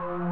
What's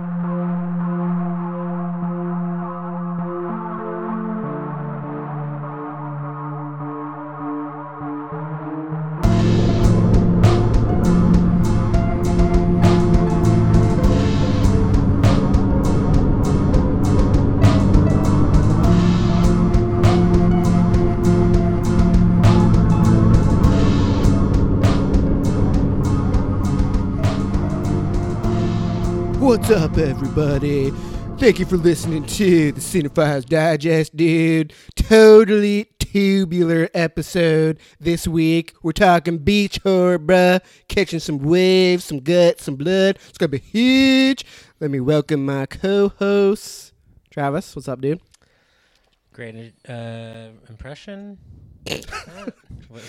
up, everybody? Thank you for listening to the Cinephiles Digest, dude. Totally tubular episode this week. We're talking beach horror, bruh. Catching some waves, some guts, some blood. It's gonna be huge. Let me welcome my co-hosts. Travis, what's up, dude? Great uh, impression. what is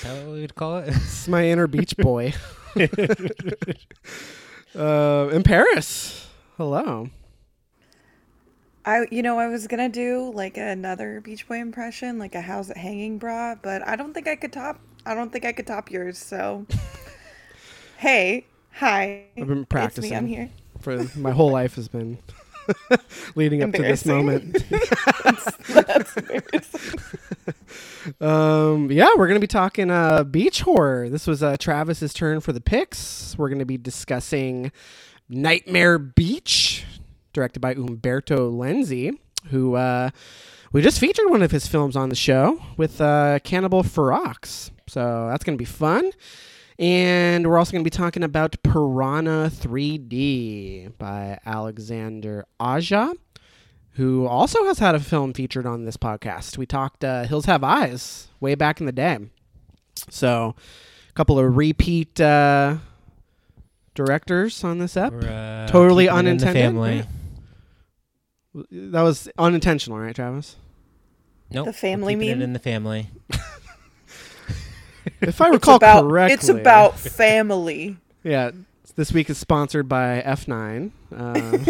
that what we would call it? It's my inner beach boy. uh, in Paris. Hello. I, you know, I was gonna do like another Beach Boy impression, like a "How's it hanging, bra, but I don't think I could top. I don't think I could top yours. So, hey, hi, I've been practicing. me. I'm here. For my whole life has been leading up to this moment. That's embarrassing. Um, yeah, we're gonna be talking uh, beach horror. This was uh, Travis's turn for the picks. We're gonna be discussing Nightmare Beach, directed by Umberto Lenzi, who uh, we just featured one of his films on the show with uh, Cannibal Ferox. So that's gonna be fun. And we're also going to be talking about Piranha 3D by Alexander Aja who also has had a film featured on this podcast. We talked uh, Hills Have Eyes way back in the day. So, a couple of repeat uh, directors on this app. Uh, Totally keeping in the unintended, family. right? That was unintentional, right, Travis? Nope. The family keeping meme? it in the family. If I It's recall about. correctly, It's about family. Yeah, this week is sponsored by F9. Um,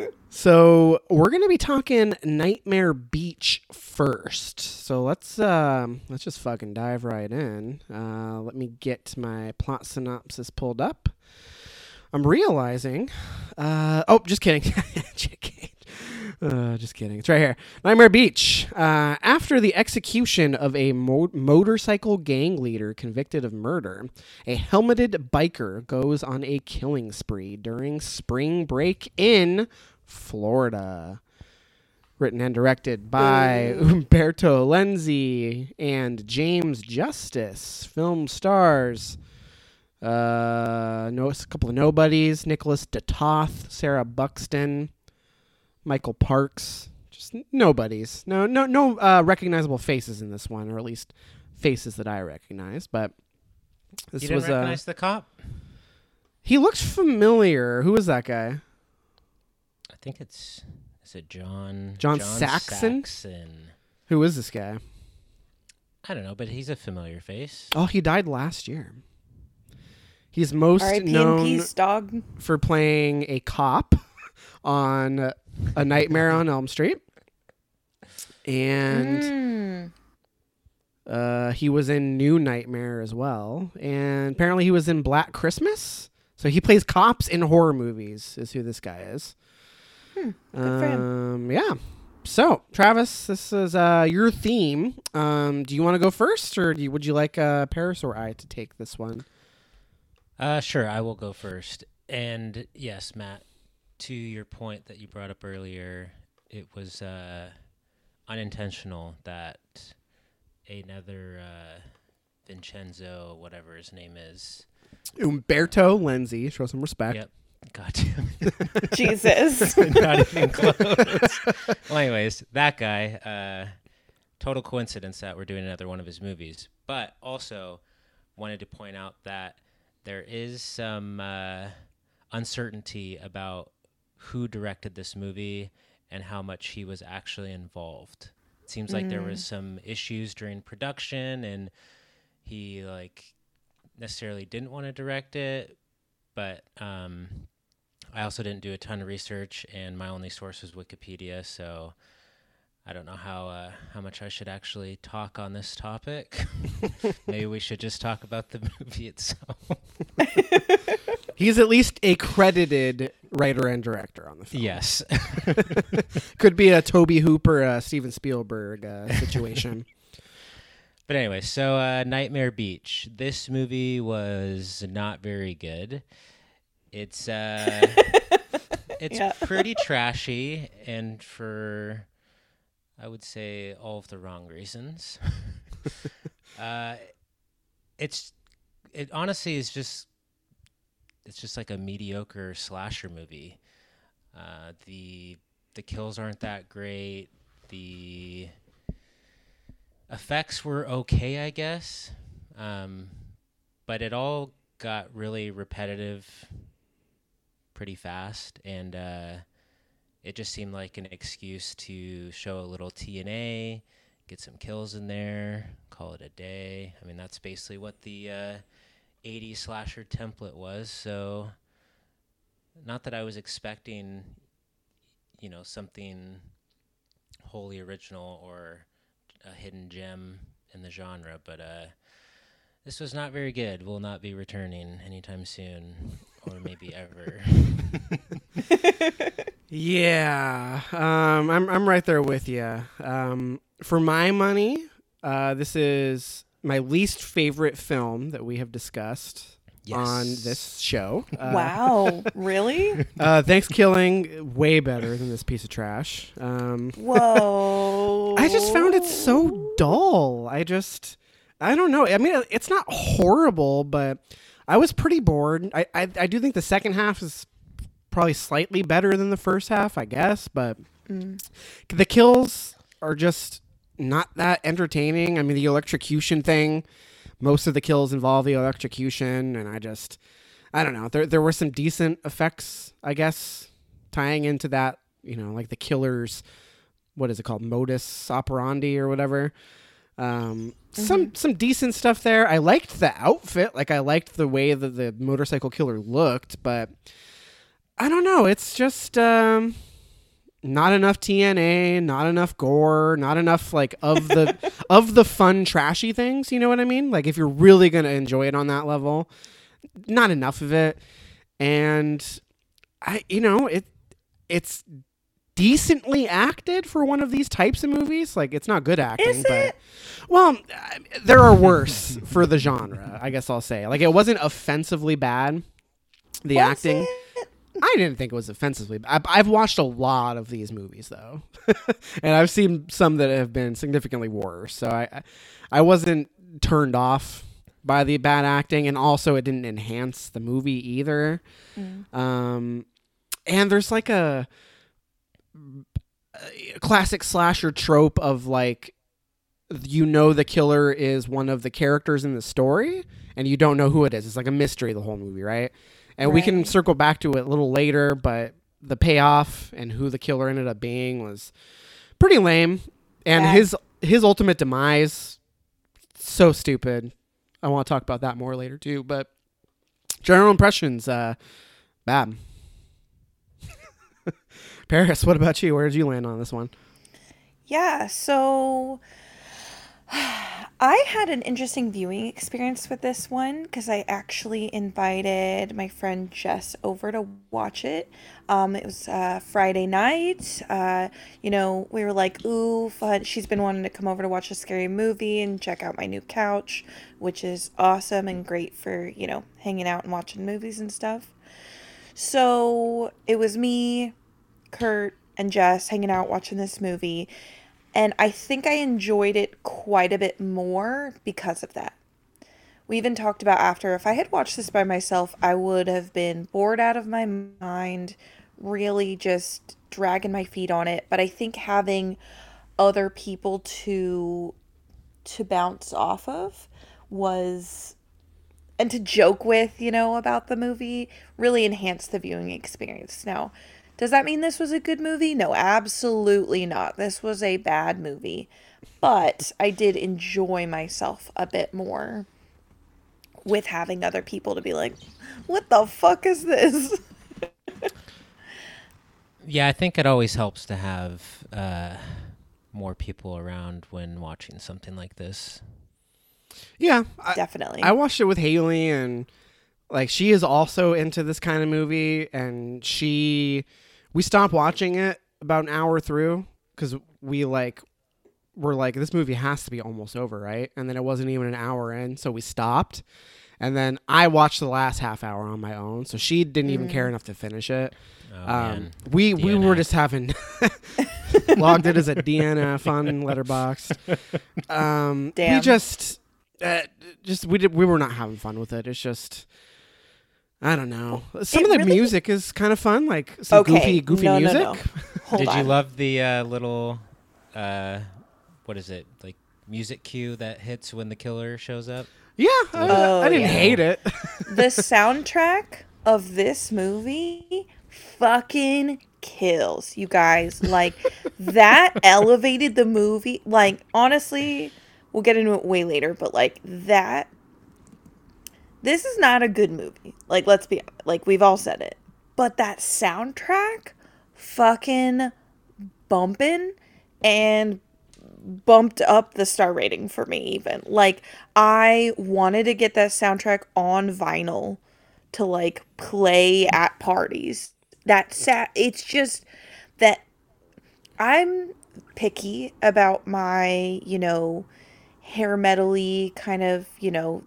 so we're to be talking Nightmare Beach first. So let's um, let's just fucking dive right in. Uh, let me get my plot synopsis pulled up. I'm realizing. Uh, oh, just kidding. Uh, just kidding. It's right here. Nightmare Beach. Uh, after the execution of a mo- motorcycle gang leader convicted of murder, a helmeted biker goes on a killing spree during spring break in Florida. Written and directed by Umberto Lenzi and James Justice. Film stars. Uh, no, a couple of nobodies: Nicholas DeToth, Sarah Buxton, Michael Parks. Just n- nobodies. No, no, no uh, recognizable faces in this one, or at least faces that I recognize. But this you didn't was uh, the cop? he looks familiar. Who was that guy? I think it's is it John John Saxon? Saxon. Who is this guy? I don't know, but he's a familiar face. Oh, he died last year. He's most R.I.P. in known peace, dog. for playing a cop on A Nightmare on Elm Street. And Mm. uh, he was in New Nightmare as well. And apparently he was in Black Christmas. So he plays cops in horror movies, is who this guy is. Hmm, good for him. um, yeah. So, Travis, this is uh, your theme. Um, do you want to go first, or do you, would you like uh, Paris or I to take this one? Uh, sure, I will go first. And yes, Matt, to your point that you brought up earlier, it was uh, unintentional that another uh, Vincenzo, whatever his name is, Umberto Lenzi, show some respect. Yep. God damn it. Jesus. Not even close. well, anyways, that guy, uh, total coincidence that we're doing another one of his movies. But also wanted to point out that there is some uh, uncertainty about who directed this movie and how much he was actually involved. It seems like there was some issues during production and he like necessarily didn't want to direct it, but um, I also didn't do a ton of research, and my only source was Wikipedia. So I don't know how uh, how much I should actually talk on this topic. Maybe we should just talk about the movie itself. He's at least a credited writer and director on the film. Yes. Could be a Tobe Hooper, uh, Steven Spielberg uh, situation. But anyway, so uh, Nightmare Beach. This movie was not very good. It's uh, it's Yeah. pretty trashy, and for I would say all of the wrong reasons. uh, it's it honestly is just it's just like a mediocre slasher movie. Uh, the the kills aren't that great. The effects were okay, I guess, um, but it all got really repetitive pretty fast, and uh, it just seemed like an excuse to show a little TNA, get some kills in there, call it a day. I mean, that's basically what the uh, 80s slasher template was. So, not that I was expecting, you know, something wholly original or a hidden gem in the genre, but uh, this was not very good. We'll not be returning anytime soon, or maybe ever. Yeah, um, I'm I'm right there with you. Um, for my money, uh, this is my least favorite film that we have discussed on this show. Uh, wow, really? Uh, Killing. way better than this piece of trash. Um, Whoa! I just found it so dull. I just, I don't know. I mean, it's not horrible, but I was pretty bored. I, I, I do think the second half is probably slightly better than the first half, I guess, but mm. the kills are just not that entertaining. I mean, the electrocution thing, most of the kills involve the electrocution, and I just, I don't know. There, there were some decent effects, I guess, tying into that. You know, like the killers what is it called modus operandi or whatever um some some decent stuff there. I liked the outfit. Like i liked the way that the motorcycle killer looked but i don't know. It's just um not enough tna not enough gore not enough like of the of the fun trashy things. You know what i mean? Like if you're really gonna enjoy it on that level not enough of it. And i you know it it's decently acted for one of these types of movies. Like it's not good acting, Is but it? well, there are worse for the genre. I guess I'll say. Like it wasn't offensively bad. The Was acting. it? I didn't think it was offensively. bad. I've watched a lot of these movies though, and I've seen some that have been significantly worse. So I, I- wasn't turned off by the bad acting, and also it didn't enhance the movie either. Um, and there's like a classic slasher trope of like you know the killer is one of the characters in the story and you don't know who it is. It's like a mystery the whole movie right? And we can circle back to it a little later but the payoff and who the killer ended up being was pretty lame. And Yeah. his his ultimate demise so stupid. I want to talk about that more later too but general impressions uh bad paris what about you where did you land on this one Yeah, so I had an interesting viewing experience with this one because I actually invited my friend Jess over to watch it. Um, it was uh, Friday night. Uh, you know, we were like, ooh, fun. She's been wanting to come over to watch a scary movie and check out my new couch, which is awesome and great for, you know, hanging out and watching movies and stuff. So it was me, Kurt, and Jess hanging out watching this movie. And I think I enjoyed it quite a bit more because of that. We even talked about after if I had watched this by myself, I would have been bored out of my mind, really just dragging my feet on it. But I think having other people to to bounce off of was and to joke with, you know, about the movie really enhanced the viewing experience. Now, does that mean this was a good movie? No, absolutely not. This was a bad movie. But I did enjoy myself a bit more with having other people to be like, what the fuck is this? Yeah, I think it always helps to have uh, more people around when watching something like this. yeah I, Definitely. I watched it with Haley, and like she is also into this kind of movie, and she we stopped watching it about an hour through because we like were like this movie has to be almost over, right? And then it wasn't even an hour in, so we stopped. And then I watched the last half hour on my own, so she didn't even care enough to finish it. Oh, Um, man. we we were just having logged it as a DNF on Letterboxd. Um, we just uh, just we did we were not having fun with it. It's just I don't know. Some It of the really- music is kind of fun, like some Okay, goofy goofy no, no, music. no. Hold Did on. you love the uh, little, uh, what is it, like music cue that hits when the killer shows up? Yeah, I, Oh, I didn't yeah. hate it. the soundtrack of this movie fucking kills you guys like that elevated the movie like honestly we'll get into it way later but like that this is not a good movie. Like let's be like we've all said it. But that soundtrack fucking bumping and bumped up the star rating for me even. Like i wanted to get that soundtrack on vinyl to like play at parties. That sa- it's just that i'm picky about my you know hair metally kind of you know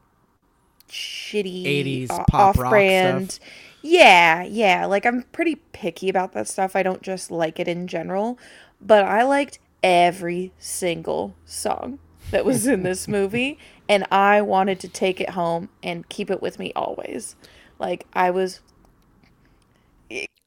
shitty 80s o- uh, pop rock off-brand. stuff. yeah yeah like i'm pretty picky about that stuff. I don't just like it in general but i liked every single song that was in this movie and i wanted to take it home and keep it with me always. Like i was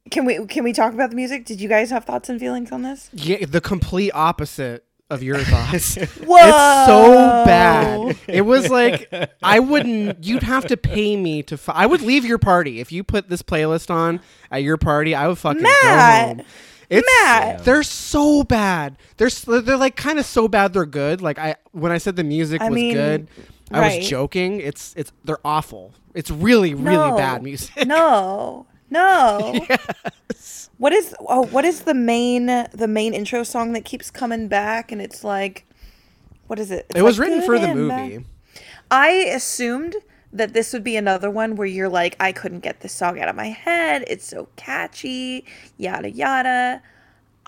can we can we talk about the music? Did you guys have thoughts and feelings on this? Yeah, the complete opposite of your thoughts. Whoa! It's so bad. It was like I wouldn't. You'd have to pay me to. I would leave your party if you put this playlist on at your party. I would fucking Matt! go home. It's Matt! they're so bad. They're they're like kind of so bad they're good. Like I when I said the music I was mean, good, I right. was joking. It's it's they're awful. It's really really No. bad music. no no yes. what is oh what is the main the main intro song that keeps coming back and it's like what is it It's It was like, written for the and bad." movie. I assumed that this would be another one where you're like, I couldn't get this song out of my head. It's so catchy, yada yada.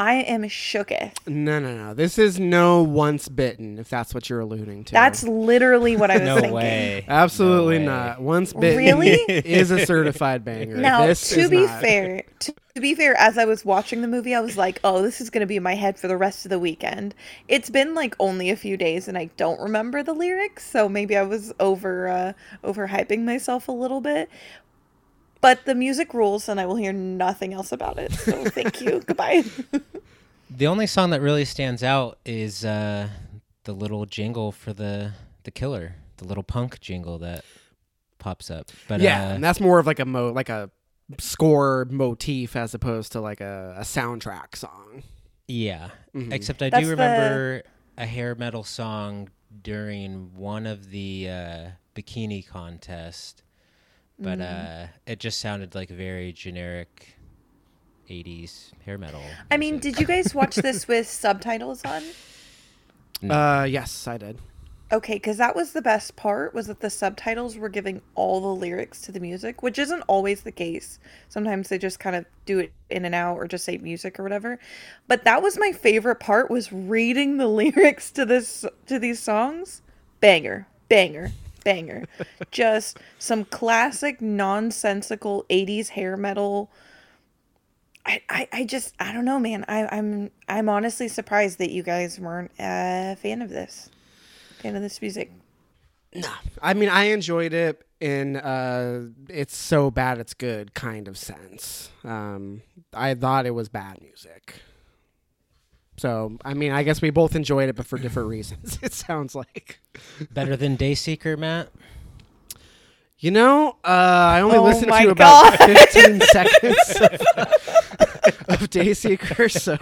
I am shooketh. No, no, no. This is no once bitten. If that's what you're alluding to. That's literally what I was No thinking. way. Absolutely No way. not. Once bitten Really? is a certified banger. Now, this to is be not. fair, to, to be fair, as I was watching the movie, I was like, "Oh, this is going to be in my head for the rest of the weekend." It's been like only a few days, and I don't remember the lyrics, so maybe I was over uh, overhyping myself a little bit. But the music rules, and I will hear nothing else about it. So thank you. Goodbye. The only song that really stands out is uh, the little jingle for the the killer, the little punk jingle that pops up. But yeah, uh, and that's more of like a mo like a score motif as opposed to like a, a soundtrack song. yeah. Mhm. Except I That's do the- remember a hair metal song during one of the uh, bikini contest, but Mm. uh, it just sounded like very generic. 80s hair metal. I mean, did you guys watch this with subtitles on? No. Uh, yes, I did. Okay, because that was the best part was that the subtitles were giving all the lyrics to the music, which isn't always the case. Sometimes they just kind of do it in and out or just say music or whatever. But that was my favorite part was reading the lyrics to this to these songs. Banger, banger, banger. just some classic nonsensical 80s hair metal. I, I, I just I don't know, man. I, I'm I'm honestly surprised that you guys weren't a fan of this fan of this music. No, I mean I enjoyed it in uh, it's so bad it's good kind of sense. Um, I thought it was bad music. So I mean, I guess we both enjoyed it, but for different reasons. It sounds like. Better than Dayseeker, Matt? You know, uh, I only Oh listened my to about 15 seconds of, of Dayseeker, so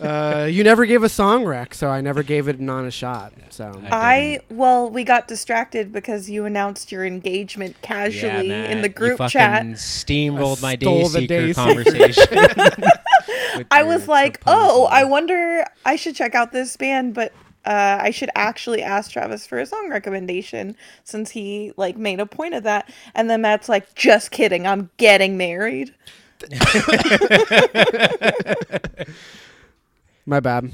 uh, you never gave a song rec, so I never gave it an honest shot. So I well, we got distracted because you announced your engagement casually Yeah, in the group you chat. fucking Steamrolled my stole the Dayseeker Dayseeker. conversation. I your was like, proposal. "Oh, I wonder I should check out this band," but uh, I should actually ask Travis for a song recommendation since he like made a point of that. And then Matt's like, just kidding, I'm getting married. My bad.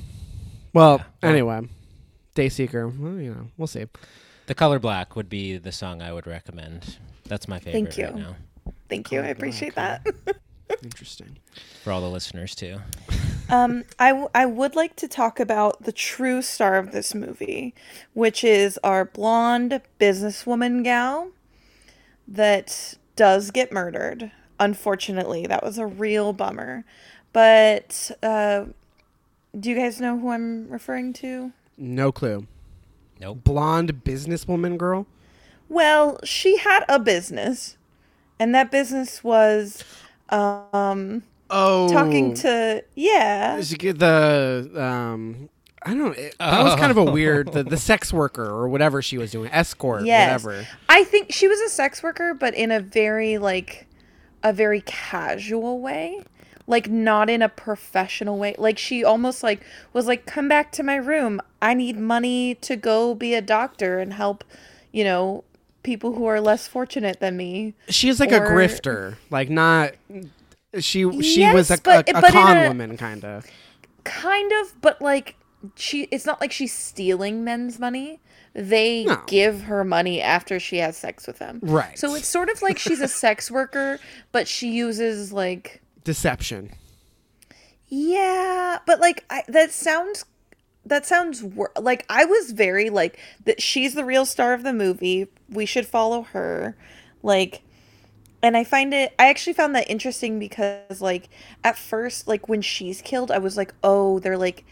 Well, anyway, Dayseeker. Well, you know, we'll see. The Color Black would be the song I would recommend. That's my favorite Thank you. right now Thank you. I appreciate black, that. Interesting. for all the listeners too. Um, I, w- I would like to talk about the true star of this movie, which is our blonde businesswoman gal that does get murdered. Unfortunately, that was a real bummer. But uh, do you guys know who I'm referring to? No clue. Nope. Blonde businesswoman girl. Well, she had a business, and that business was um, Oh, talking to yeah. She get the um. I don't know. It, that was kind of a weird the, the sex worker or whatever she was doing, escort, Yes. whatever. I think she was a sex worker, but in a very like a very casual way. Like not in a professional way. Like she almost like was like, Come back to my room. I need money to go be a doctor and help, you know, people who are less fortunate than me. She is like a grifter, like not. She she was a, but- a, a but con a- woman, kind of. Kind of, but like she it's not like she's stealing men's money. They No. give her money after she has sex with them. Right. So it's sort of like she's a sex worker, but she uses like Deception. Yeah, but like I, that sounds that sounds wor- like I was very like that she's the real star of the movie. We should follow her. Like and I find it I actually found that interesting because like at first like when she's killed I was like, "Oh, they're like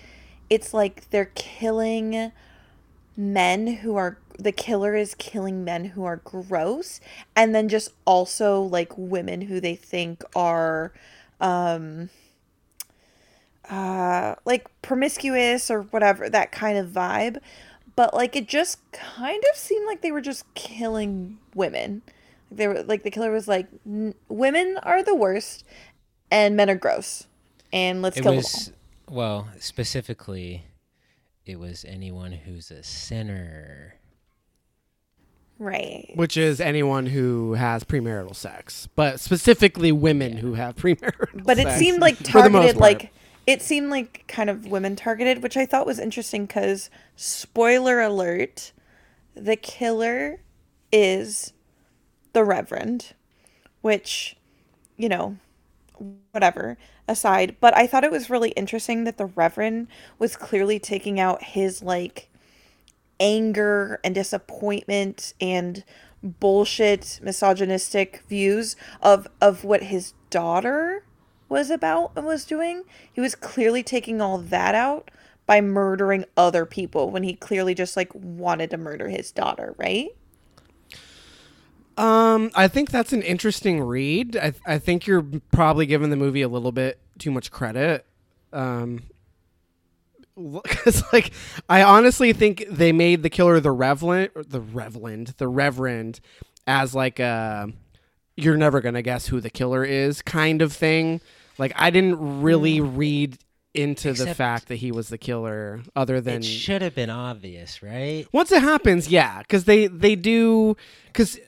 it's like they're killing men who are the killer is killing men who are gross and then just also like women who they think are um uh like promiscuous or whatever that kind of vibe. But like it just kind of seemed like they were just killing women. They were like the killer was like "N- women are the worst and men are gross. And let's It kill was well, specifically it was anyone who's a sinner. Right. Which is anyone who has premarital sex, but specifically women who have premarital but it seemed like for the most targeted like it seemed like kind of women targeted which i thought was interesting because spoiler alert the killer is the reverend which you know whatever aside but i thought it was really interesting that the reverend was clearly taking out his like anger and disappointment and bullshit misogynistic views of of what his daughter was about and was doing he was clearly taking all that out by murdering other people when he clearly just like wanted to murder his daughter right Um, I think that's an interesting read. I I think you're probably giving the movie a little bit too much credit. Um, because like I honestly think they made the killer the Reverend, the Reverend, the Reverend, as like a you're never gonna guess who the killer is kind of thing. Like I didn't really mm. read into the fact that he was the killer, other than It should have been obvious, right? once it happens, yeah, because they they do because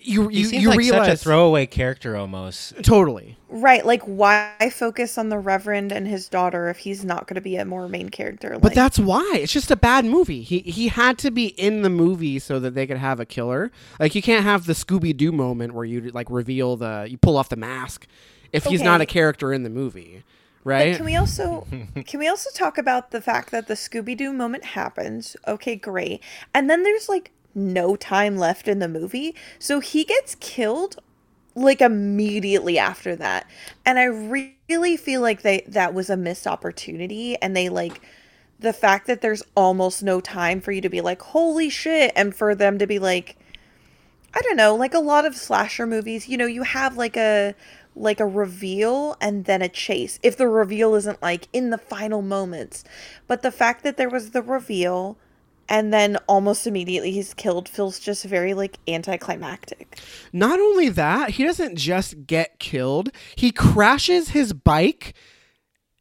you He you seems you like realize such a throwaway character almost. totally. right like why focus on the reverend and his daughter if he's not going to be a more main character But that's why it's just a bad movie. He he had to be in the movie so that they could have a killer. Like you can't have the Scooby Doo moment where you like reveal the you pull off the mask if he's not a character in the movie, But right? can we also can we also talk about the fact that the Scooby Doo moment happens? Okay, great. And then there's like no time left in the movie, so he gets killed like immediately after that. And I really feel like they that was a missed opportunity and they like the fact that there's almost no time for you to be like holy shit and for them to be like I don't know, like a lot of slasher movies, you know, you have like a like a reveal and then a chase. If the reveal isn't like in the final moments. But the fact that there was the reveal and then almost immediately he's killed feels just very like anticlimactic. not only that, he doesn't just get killed. He crashes his bike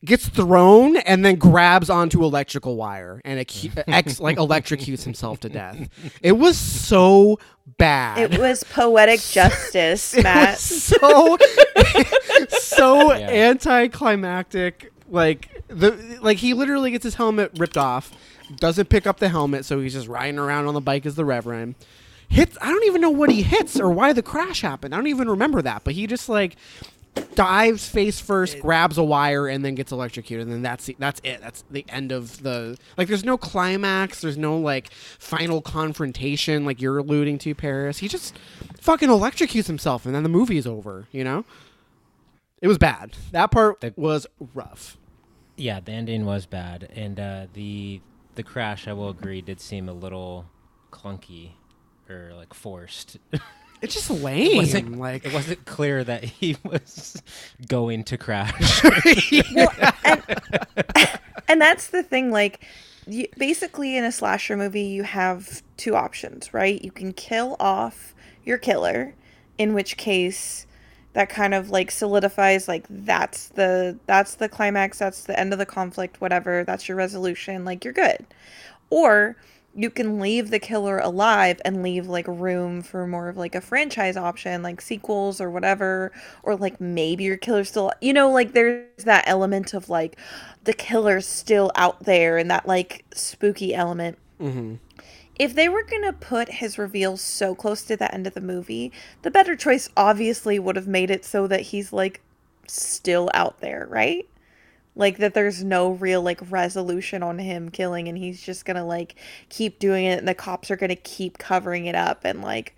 gets thrown and then grabs onto electrical wire and acu- ex like electrocutes himself to death. It was so bad. It was poetic justice, It Matt. so so Yeah. anticlimactic. Like the like he literally gets his helmet ripped off, doesn't pick up the helmet, so he's just riding around on the bike as the Reverend. Hits. I don't even know what he hits or why the crash happened. I don't even remember that. But he just like dives face first, grabs a wire, and then gets electrocuted. And then that's the, that's it. That's the end of the like. There's no climax. There's no like final confrontation like you're alluding to, Paris. He just fucking electrocutes himself, and then the movie's over. You know. It was bad. That part The- was rough. Yeah, the ending was bad, and uh, the the crash, I will agree, did seem a little clunky or like forced. It's just lame. wasn't like it wasn't clear that he was going to crash. well, and, and that's the thing like you, basically in a slasher movie you have two options right you can kill off your killer in which case that kind of like solidifies like that's the that's the climax that's the end of the conflict whatever that's your resolution like you're good. Or you can leave the killer alive and leave like room for more of like a franchise option like sequels or whatever or like maybe your killer's still you know like there's that element of like the killer's still out there and that like spooky element mm-hmm. If they were going to put his reveal so close to the end of the movie the better choice obviously would have made it so that he's like still out there right? Like that there's no real like resolution on him killing and he's just gonna like keep doing it and the cops are gonna keep covering it up and like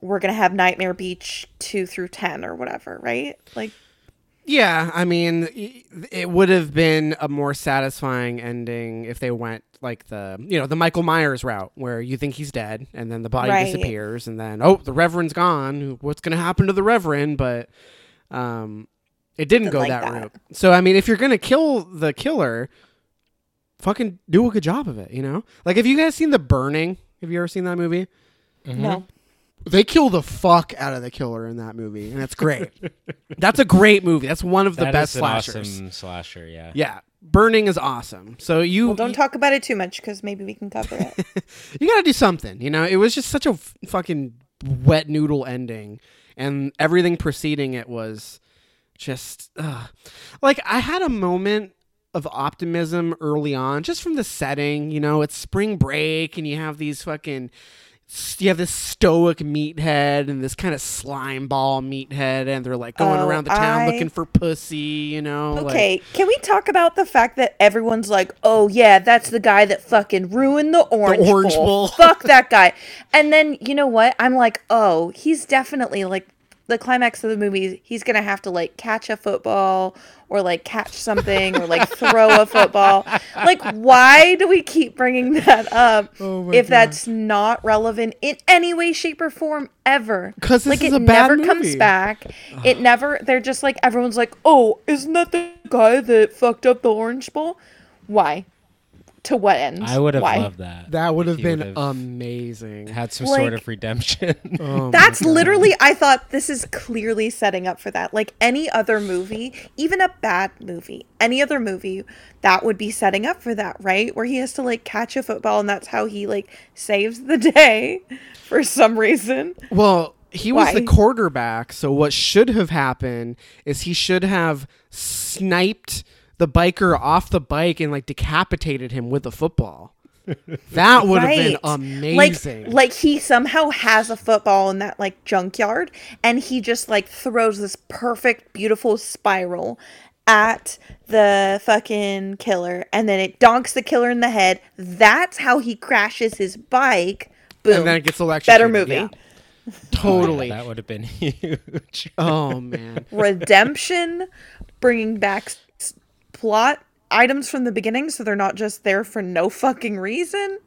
we're gonna have nightmare beach 2 through 10 or whatever right? Like Yeah, I mean, it would have been a more satisfying ending if they went like the you know the Michael Myers route, where you think he's dead and then the body Right. disappears, and then oh the Reverend's gone. What's gonna happen to the Reverend? But um, it didn't Didn't go like that, that. route. So I mean, if you're gonna kill the killer, fucking do a good job of it. You know, like have you guys seen The Burning? Have you ever seen that movie? no They kill the fuck out of the killer in that movie, and that's great. that's a great movie. That's one of the That best is an slashers. awesome slasher. Yeah. Yeah, Burning is awesome. So you well don't talk about it too much because maybe we can cover it you got to do something. You know, it was just such a f- fucking wet noodle ending, and everything preceding it was just uh, like I had a moment of optimism early on, just from the setting. You know, it's spring break, and you have these fucking. You have this stoic meathead and this kind of slime ball meathead, and they're like going Oh, around the town I- looking for pussy. You know, like- okay can we talk about the fact that everyone's like oh yeah that's the guy that fucking ruined the orange, Orange bowl. Bowl. fuck that guy and then you know what i'm like oh he's definitely like the climax of the movie he's gonna have to like catch a football or like catch something or like throw a football. Like why do we keep bringing that up Oh if God. that's not relevant in any way shape or form ever? 'Cause this like is it a bad movie. It never comes back. It never they're just like everyone's like oh isn't that the guy that fucked up the orange bowl? Why to what end I would have why loved that. that would have He been would've amazing. had some Like- sort of redemption. Oh my That's God. literally, I thought this is clearly setting up for that. Like any other movie, even a bad movie, any other movie, that would be setting up for that, right? Where he has to like catch a football and that's how he like saves the day for some reason. Well, he was the Why? quarterback, so what should have happened is he should have sniped the biker off the bike and like decapitated him with a football. That would have been amazing. Like, like he somehow has a football in that like junkyard, and he just like throws this perfect, beautiful spiral at the fucking killer, and then it donks the killer in the head. That's how he crashes his bike. Boom. and then it gets electrocuted. Better movie. Yeah. Totally. that would have been huge. oh man. Redemption, bringing back s- plot items from the beginning, so they're not just there for no fucking reason.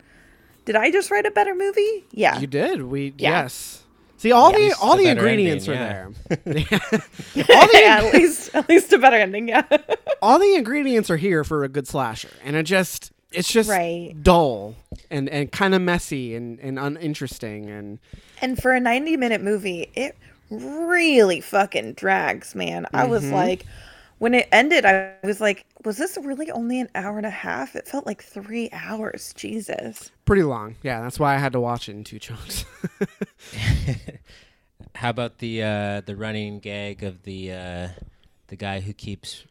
Did I just write a better movie? Yeah. You did. We Yeah. yes. See all the all the the ingredients ending, are there. all the yeah, at least at least a better ending. Yeah. all the ingredients are here for a good slasher, and it just it's just Right. dull and and kind of messy and and uninteresting and And for a 90 minute movie, it really fucking drags, man. I was Mm-hmm. like, when it ended, I was like, was this really only an hour and a half? It felt like three hours. Jesus. Pretty long. Yeah, that's why I had to watch it in two chunks. How about the uh, the running gag of the uh, the guy who keeps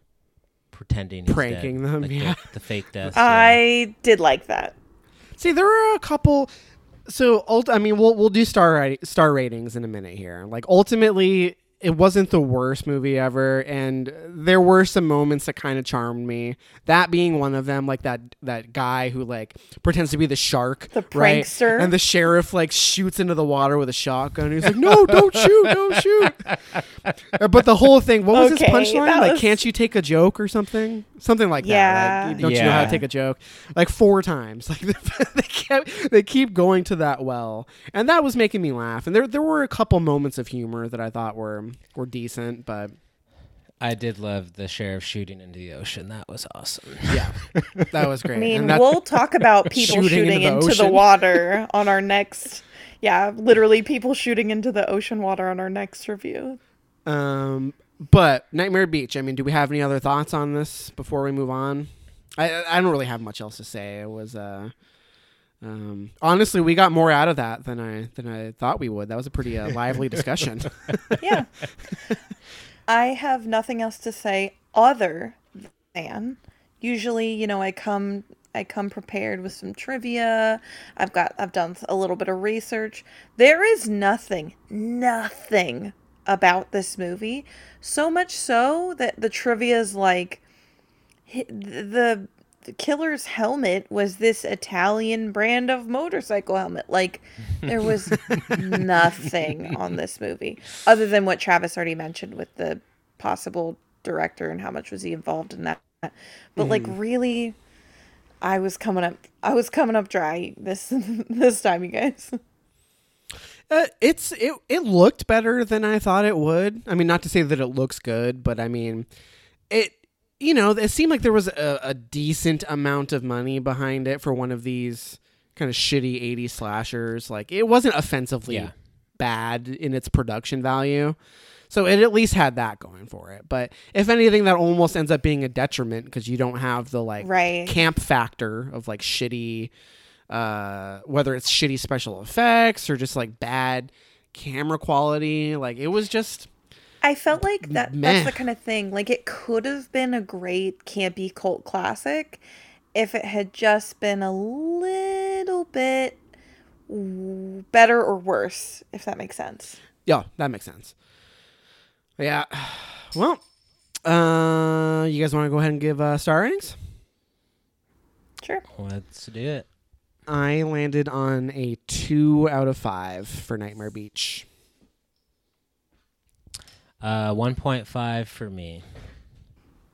pretending he's Pranking dead, them, like yeah. the, the fake death. yeah. I did like that. See, there were a couple. So, ult- I mean, we'll we'll do star star ratings in a minute here. Like, ultimately, it wasn't the worst movie ever, and there were some moments that kind of charmed me. That being one of them, like that that guy who like pretends to be the shark, The right? prankster. and the sheriff like shoots into the water with a shotgun. He's like, "No, don't shoot, don't shoot!" Uh, but the whole thing, what was Okay, his punchline? that Like, can't you take a joke or something? Something like that. Yeah. Like, don't you know how to take a joke? Like four times. Like they kept, they keep going to that well, and that was making me laugh. And there there were a couple moments of humor that I thought were were decent, but I did love the sheriff shooting into the ocean. That was awesome. yeah, that was great. I mean, that, we'll talk about people Shooting shooting, into the into, the, water on our next. Yeah, literally people shooting into the ocean water on our next review. um, but Nightmare Beach. I mean, do we have any other thoughts on this before we move on? I I I don't really have much else to say. It was uh. Um, honestly, we got more out of that than I than I thought we would. That was a pretty uh, lively discussion. Yeah. I have nothing else to say other than usually, you know, I come I come prepared with some trivia. I've got I've done a little bit of research. There is nothing, nothing about this movie. So much so that the trivia is like hi- the the killer's helmet was this Italian brand of motorcycle helmet. Like there was nothing on this movie other than what Travis already mentioned with the possible director and how much was he involved in that. But like really I was coming up I was coming up dry this this time, you guys. Uh, it's it it looked better than I thought it would. I mean, not to say that it looks good, but I mean, it you know it seemed like there was a, a decent amount of money behind it for one of these kind of shitty 80s slashers. Like it wasn't offensively Yeah. bad in its production value. So it at least had that going for it. But if anything, that almost ends up being a detriment because you don't have the like Right. camp factor of like shitty uh whether it's shitty special effects or just like bad camera quality like it was just I felt like that Meh. that's the kind of thing. Like it could have been a great campy cult classic if it had just been a little bit better or worse, if that makes sense. yeah that makes sense yeah well uh you guys want to go ahead and give uh star ratings Sure. Let's do it. i landed on a two out of five for nightmare beach Uh, 1.5 for me.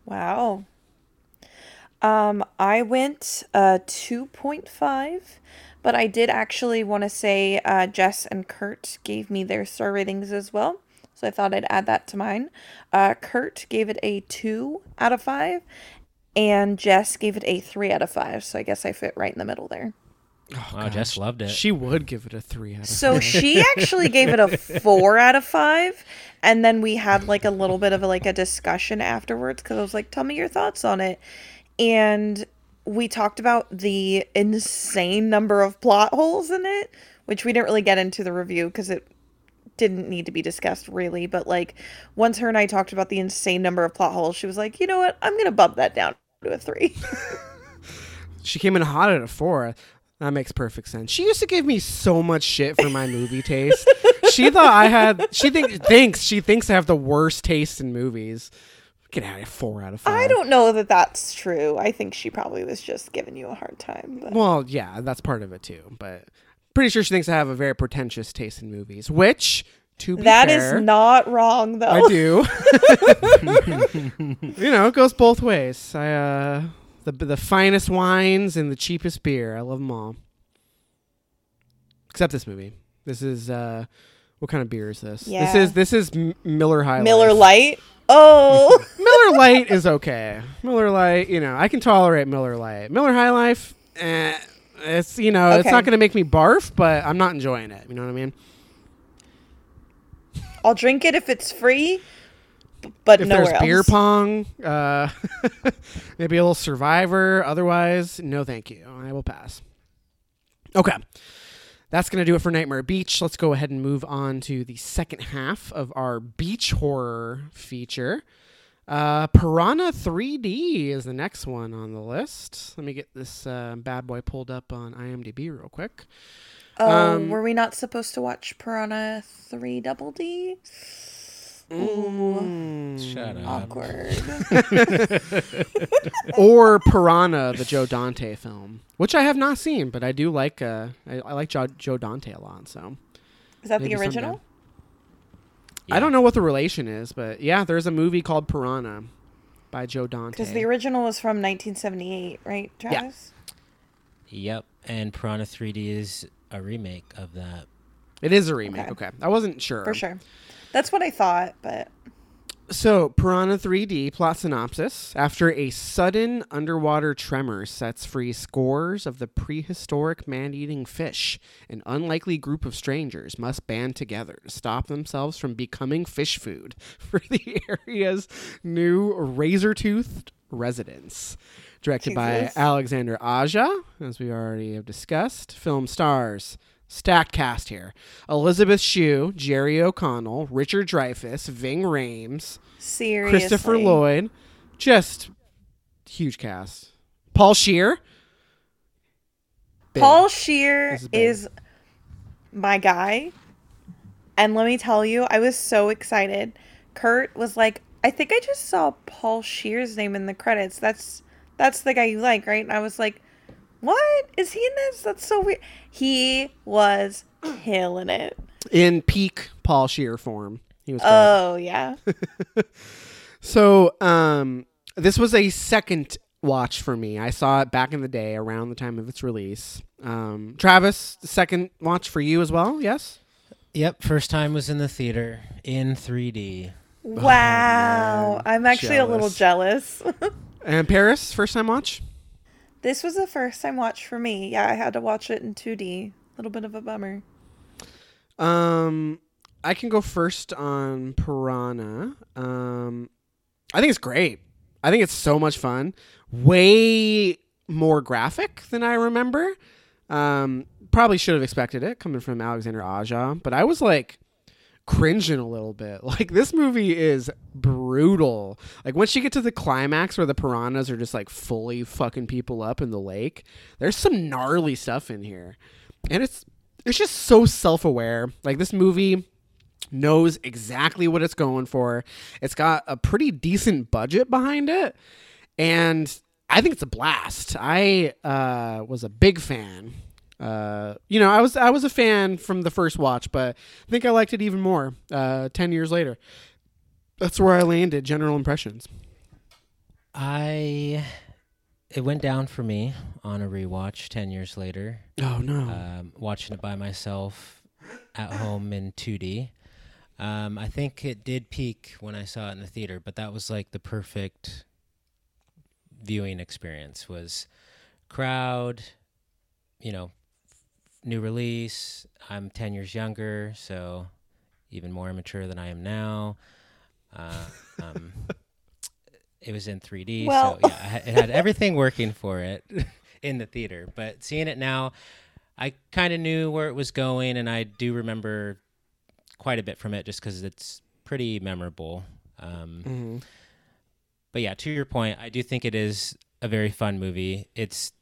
Wow. Um, I went uh 2.5, but I did actually want to say uh, Jess and Kurt gave me their star ratings as well. So I thought I'd add that to mine. Uh, Kurt gave it a 2 out of 5, and Jess gave it a 3 out of 5. So I guess I fit right in the middle there. Oh, oh god, Jess loved it. she would give it a three out of So five. she actually gave it a 4 out of 5. And then we had like a little bit of a, like a discussion afterwards because I was like, tell me your thoughts on it. And we talked about the insane number of plot holes in it, which we didn't really get into the review because it didn't need to be discussed really. But like once her and I talked about the insane number of plot holes, she was like, you know what? I'm going to bump that down to a 3. She came in hot at a four. That makes perfect sense. She used to give me so much shit for my movie taste. She thought I had. She think thinks she thinks I have the worst taste in movies. Get out of here, four out of five. I don't know that that's true. I think she probably was just giving you a hard time. But. Well, yeah, that's part of it too. But pretty sure she thinks I have a very pretentious taste in movies. Which, to be That is fair, not wrong, though. I do. you know, it goes both ways. I uh, the the finest wines and the cheapest beer. I love them all. Except this movie. This is uh, what kind of beer is this? Yeah. This is this is M- Miller High. Miller Life. Light. Oh, Miller Lite is okay. Miller Lite, you know, I can tolerate Miller Lite. Miller High Life, eh, it's you know, it's not going to make me barf, but I'm not enjoying it. You know what I mean? I'll drink it if it's free. But if there's else. beer pong, uh, maybe a little Survivor. Otherwise, no, thank you. I will pass. Okay. That's going to do it for Nightmare Beach. Let's go ahead and move on to the second half of our beach horror feature. Uh, Piranha 3D is the next one on the list. Let me get this uh, bad boy pulled up on IMDb real quick. Oh, Um, were we not supposed to watch Piranha 3 Double D? Ooh, Shut up. awkward. or Piranha, the Joe Dante film, which I have not seen, but I do like. Uh, I, I like Joe, Joe Dante a lot. So Is that Maybe the original? I don't know what the relation is, but yeah, there's a movie called Piranha by Joe Dante. Because the original was from 1978, right, Travis? Yep. And Piranha 3D is a remake of that. it is a remake. Okay. Okay, I wasn't sure For sure. That's what I thought, but So, Piranha 3D plot synopsis. After a sudden underwater tremor sets free scores of the prehistoric man eating fish, an unlikely group of strangers must band together to stop themselves from becoming fish food for the area's new razor toothed residents. Directed by Alexander Aja, as we already have discussed. Film stars stacked cast here. Elisabeth Shue, Jerry O'Connell, Richard Dreyfuss, Ving Rhames, seriously. Christopher Lloyd. Just huge cast. Paul Scheer. Big. Paul Scheer is is my guy. And let me tell you, I was so excited. Kurt was like, I think I just saw Paul Scheer's name in the credits. That's that's the guy you like, right? And I was like, What? Is he in this? That's so weird. He was killing it. in peak Paul Scheer form. He was great. Oh yeah. So, um, this was a second watch for me. I saw it back in the day around the time of its release. Um, Travis, the second watch for you as well, yes? Yep. First time was in the theater in 3D. Wow. man. I'm actually a little jealous. And Paris, first time watch? This was the first time watch for me. Yeah, I had to watch it in 2D. A little bit of a bummer. Um, I can go first on Piranha. Um, I think it's great. I think it's so much fun. Way more graphic than I remember. Um, probably should have expected it coming from Alexander Aja, but I was like cringing a little bit. Like this movie is brutal. Like once you get to the climax where the piranhas are just like fully fucking people up in the lake, there's some gnarly stuff in here. And it's it's just so self-aware. Like this movie knows exactly what it's going for. It's got a pretty decent budget behind it, and I think it's a blast. I uh, was a big fan. Uh, you know, I was I was a fan from the first watch, but I think I liked it even more. Uh, Ten years later, that's where I landed. General impressions. I. It went down for me on a rewatch 10 years later. Oh no! um, watching it by myself at home in 2D. Um, I think it did peak when I saw it in the theater, but that was like the perfect viewing experience. Was crowd, you know, new release. I'm 10 years younger, so even more immature than I am now. Uh, um, it was in 3D, Well- so yeah, it had- everything working for it in the theater. But seeing it now, I kind of knew where it was going, and I do remember quite a bit from it just because it's pretty memorable. Um, Mhm. but yeah, to your point, I do think it is a very fun movie. It's,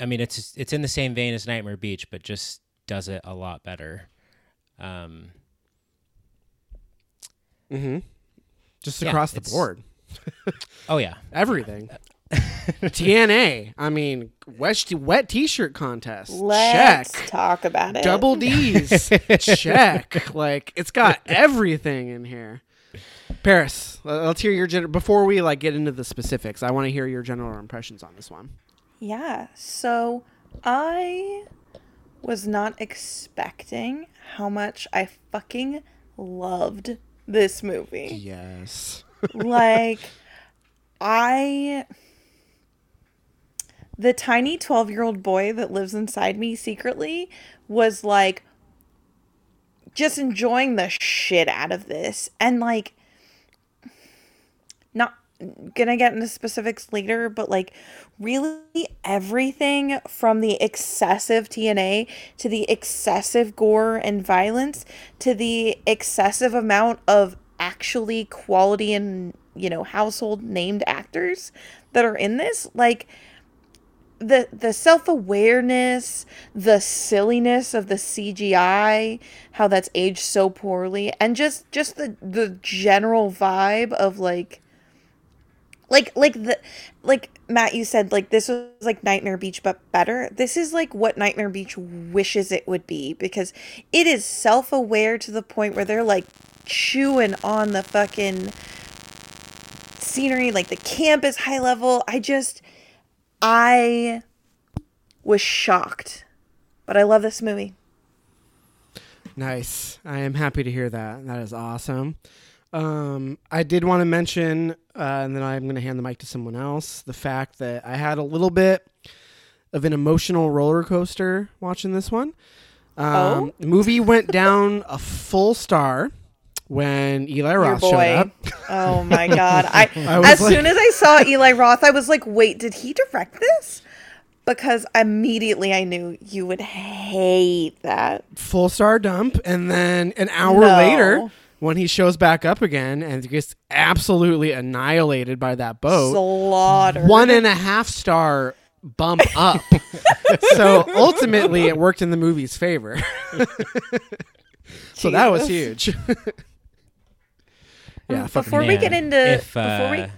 I mean, it's it's in the same vein as Nightmare Beach, but just does it a lot better. Um, Mhm. Just Yeah, across the board, oh yeah, everything. TNA. I mean, wet wet t-shirt contest. Let's Check. talk about it. Double D's. Check. Like it's got everything in here. Paris, let's hear your gen- before we like get into the specifics. I want to hear your general impressions on this one. Yeah. So I was not expecting how much I fucking loved this movie. Yes. like I the tiny 12-year-old boy that lives inside me secretly was like just enjoying the shit out of this and like gonna get into specifics later, but like really everything from the excessive TNA to the excessive gore and violence to the excessive amount of actually quality and you know household named actors that are in this like the the self-awareness the silliness of the cgi how that's aged so poorly and just just the the general vibe of like like like the like matt you said like this was like nightmare beach but better this is like what nightmare beach wishes it would be because it is self-aware to the point where they're like chewing on the fucking scenery like the camp is high level i just i was shocked but i love this movie Nice. I am happy to hear that. That is awesome. Um, I did want to mention, uh, and then I'm going to hand the mic to someone else, the fact that I had a little bit of an emotional roller coaster watching this one. Um, The movie went down a full star when Eli Your Roth showed up. Oh my god. I, I as like- soon as I saw Eli Roth, I was like, wait, did he direct this? Because immediately I knew you would hate that. Full star dump. And then an hour No. later, when he shows back up again and gets absolutely annihilated by that boat. Slaughter. one and a half star bump up. so ultimately, it worked in the movie's favor. so that was huge. yeah, fucking Before we get into if, before we uh,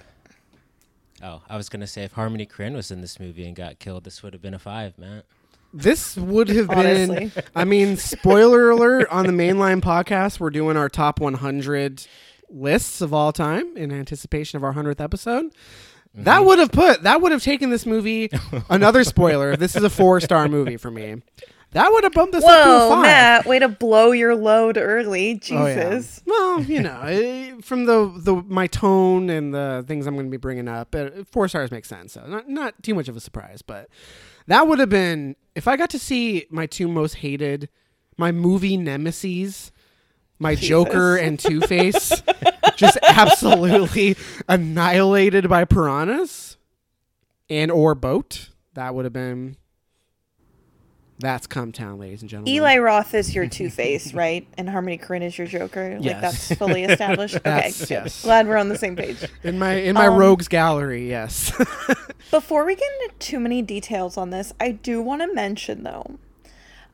Oh, I was gonna say if Harmony Korine was in this movie and got killed, this would have been a five, man. This would have been. Honestly. I mean, spoiler alert on the mainline podcast, we're doing our top 100 lists of all time in anticipation of our 100th episode. That would have put, that would have taken this movie, another spoiler, this is a four star movie for me. That would have bumped this up to a Whoa, five. Matt, way to blow your load early. Oh, yeah. Jesus. Well, you know, eh, from the the my tone and the things I'm going to be bringing up, uh, four stars makes sense. So not not too much of a surprise, but that would have been if I got to see my two most hated, my movie nemesis, my Joker and Two Face, just absolutely annihilated by piranhas and or boat. That would have been. That's Come Town, ladies and gentlemen. Eli Roth is your Two Face, right? And Harmony Korine is your Joker. Like Yes. that's fully established. Okay, yes. Glad we're on the same page. in my in my Um, rogues gallery, yes. Before we get into too many details on this, I do want to mention though.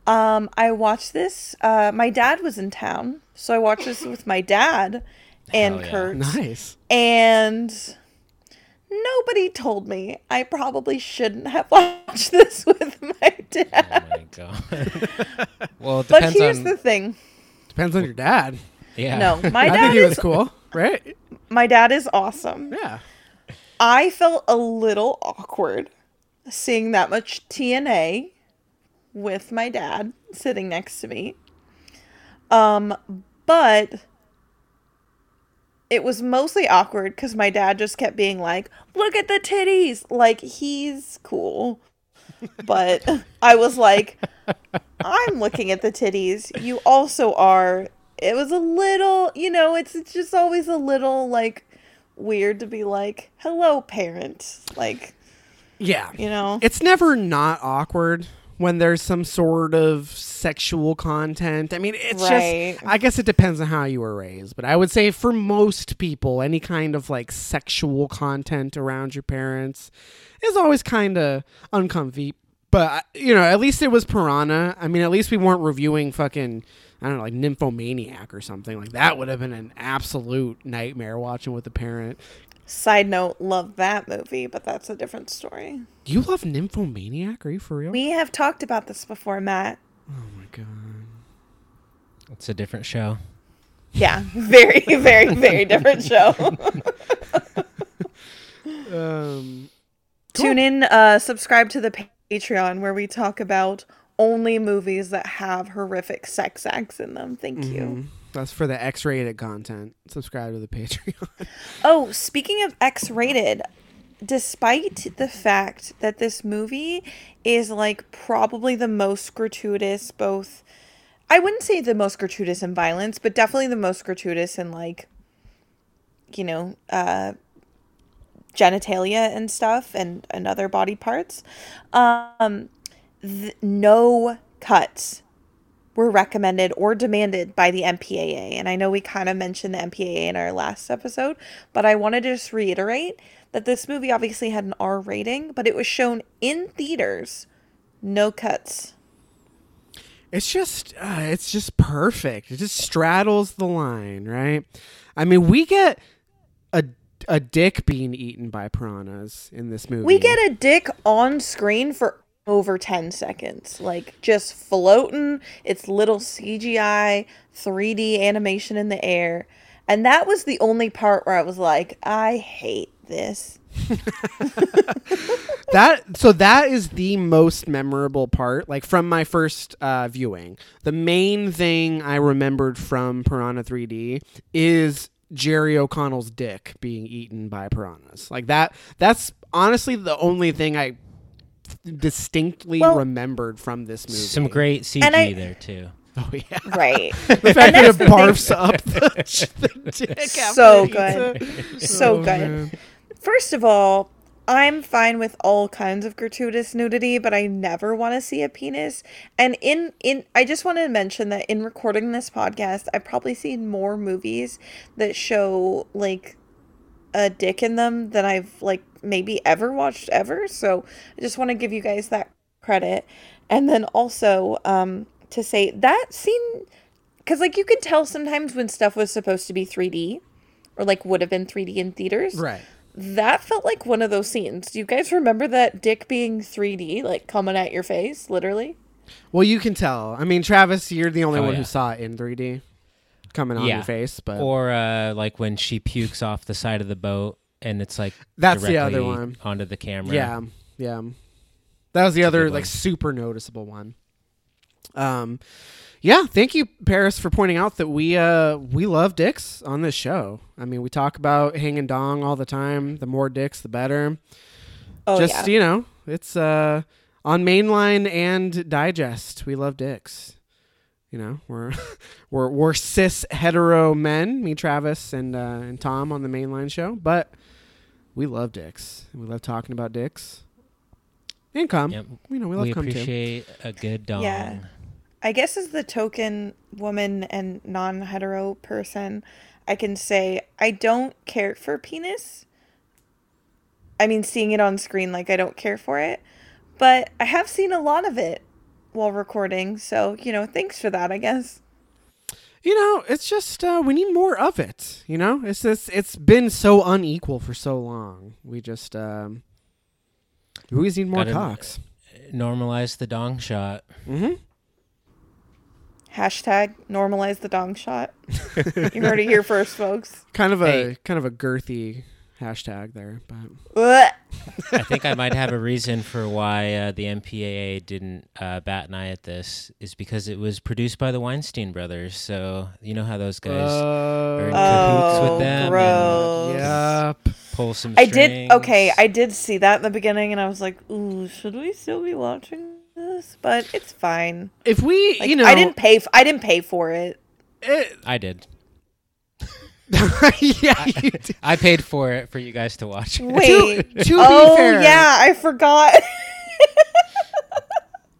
Um, I watched this. Uh, my dad was in town, so I watched this with my dad and Hell yeah. Kurt. nice. And nobody told me I probably shouldn't have watched this with my dad. Oh my god. well, it but depends here's on the thing. Depends on your dad. yeah. No, my I dad think he is was cool, right? my dad is awesome. Yeah. I felt a little awkward seeing that much TNA with my dad sitting next to me. Um, but it was mostly awkward because my dad just kept being like, "Look at the titties!" Like he's cool, but I was like, "I'm looking at the titties. You also are." It was a little, you know, it's, it's just always a little like weird to be like, "Hello, parent." Like, Yeah. you know. It's never not awkward when there's some sort of sexual content. I mean, it's Right. just I guess it depends on how you were raised, but I would say for most people any kind of like sexual content around your parents is always kind of uncomfy. But you know, at least it was Piranha. I mean, at least we weren't reviewing fucking I don't know, like Nymphomaniac or something. Like that would have been an absolute nightmare watching with a parent. Side note, love that movie, but that's a different story. You love Nymphomaniac? Are you for real? We have talked about this before, Matt. oh my god. It's a different show. Yeah, very, very, very different show. Um, Tune in, uh, subscribe to the Patreon where we talk about only movies that have horrific sex acts in them. Thank you. mhm. That's for the X-rated content. Subscribe to the Patreon. Oh, speaking of X rated, despite the fact that this movie is like probably the most gratuitous, both, I wouldn't say the most gratuitous in violence, but definitely the most gratuitous in like, you know, uh, genitalia and stuff and, and other body parts. Um, th- no cuts were recommended or demanded by the MPAA. And I know we kind of mentioned the MPAA in our last episode, but I want to just reiterate that this movie obviously had an R rating, but it was shown in theaters, no cuts. It's just uh, it's just perfect. It just straddles the line, right? I mean, we get a a dick being eaten by piranhas in this movie. We get a dick on screen for over 10 seconds. Like just floating, it's little CGI, 3D animation in the air. And that was the only part where I was like, I hate this. that so that is the most memorable part like from my first uh, viewing the main thing i remembered from piranha 3d is jerry o'connell's dick being eaten by piranhas like that that's honestly the only thing i distinctly Well- remembered from this movie Some great CG I- there too. oh yeah Right. the fact that it that's the thing. barfs up the, the dick after So it eats good. it. so Oh, good. First of all, I'm fine with all kinds of gratuitous nudity, but I never want to see a penis. And in in I just want to mention that in recording this podcast, I've probably seen more movies that show like a dick in them than I've like maybe ever watched ever. So I just want to give you guys that credit. And then also um to say that scene cuz like you could tell sometimes when stuff was supposed to be 3D or like would have been 3D in theaters. right That felt like one of those scenes. Do you guys remember that dick being 3D, like coming at your face, literally? Well, you can tell. I mean, Travis, you're the only Oh, one who saw it in 3D coming on your face, but Or uh, like when she pukes off the side of the boat and it's like That's the other one. onto the camera. yeah, yeah. That was the a other like super noticeable one. Um, yeah. Thank you, Paris, for pointing out that we uh we love dicks on this show. I mean, we talk about hanging dong all the time. The more dicks, the better. Oh Just yeah. you know, it's uh on mainline and digest. We love dicks. You know, we're we're we're cis hetero men, me, Travis, and uh, and Tom on the mainline show, but we love dicks. We love talking about dicks. And cum. Yep. You know, we love We cum too. appreciate a good dong. Yeah. I guess as the token woman and non-hetero person, I can say I don't care for penis. I mean, seeing it on screen, like I don't care for it, but I have seen a lot of it while recording. So you know, thanks for that. I guess. You know, it's just uh, we need more of it. You know, it's just it's been so unequal for so long. We just um, we always need more Gotta- cocks. Normalize the dong shot. Mm-hmm. Hashtag normalize the dong shot. you heard it here first, folks. Kind of a Hey. kind of a girthy hashtag there, but Ugh. I think I might have a reason for why uh, the MPAA didn't uh, bat an eye at this is because it was produced by the Weinstein brothers. So you know how those guys are in cahoots Oh, with them gross. Yep. pull some. I did okay. strings. I did see that in the beginning, and I was like, "Ooh, should we still be watching this?" But it's fine. If we, Like, you know, I didn't pay. F- I didn't pay for it. it- I did. yeah, you did. I paid for it for you guys to watch. Wait. to be oh fair- yeah, I forgot.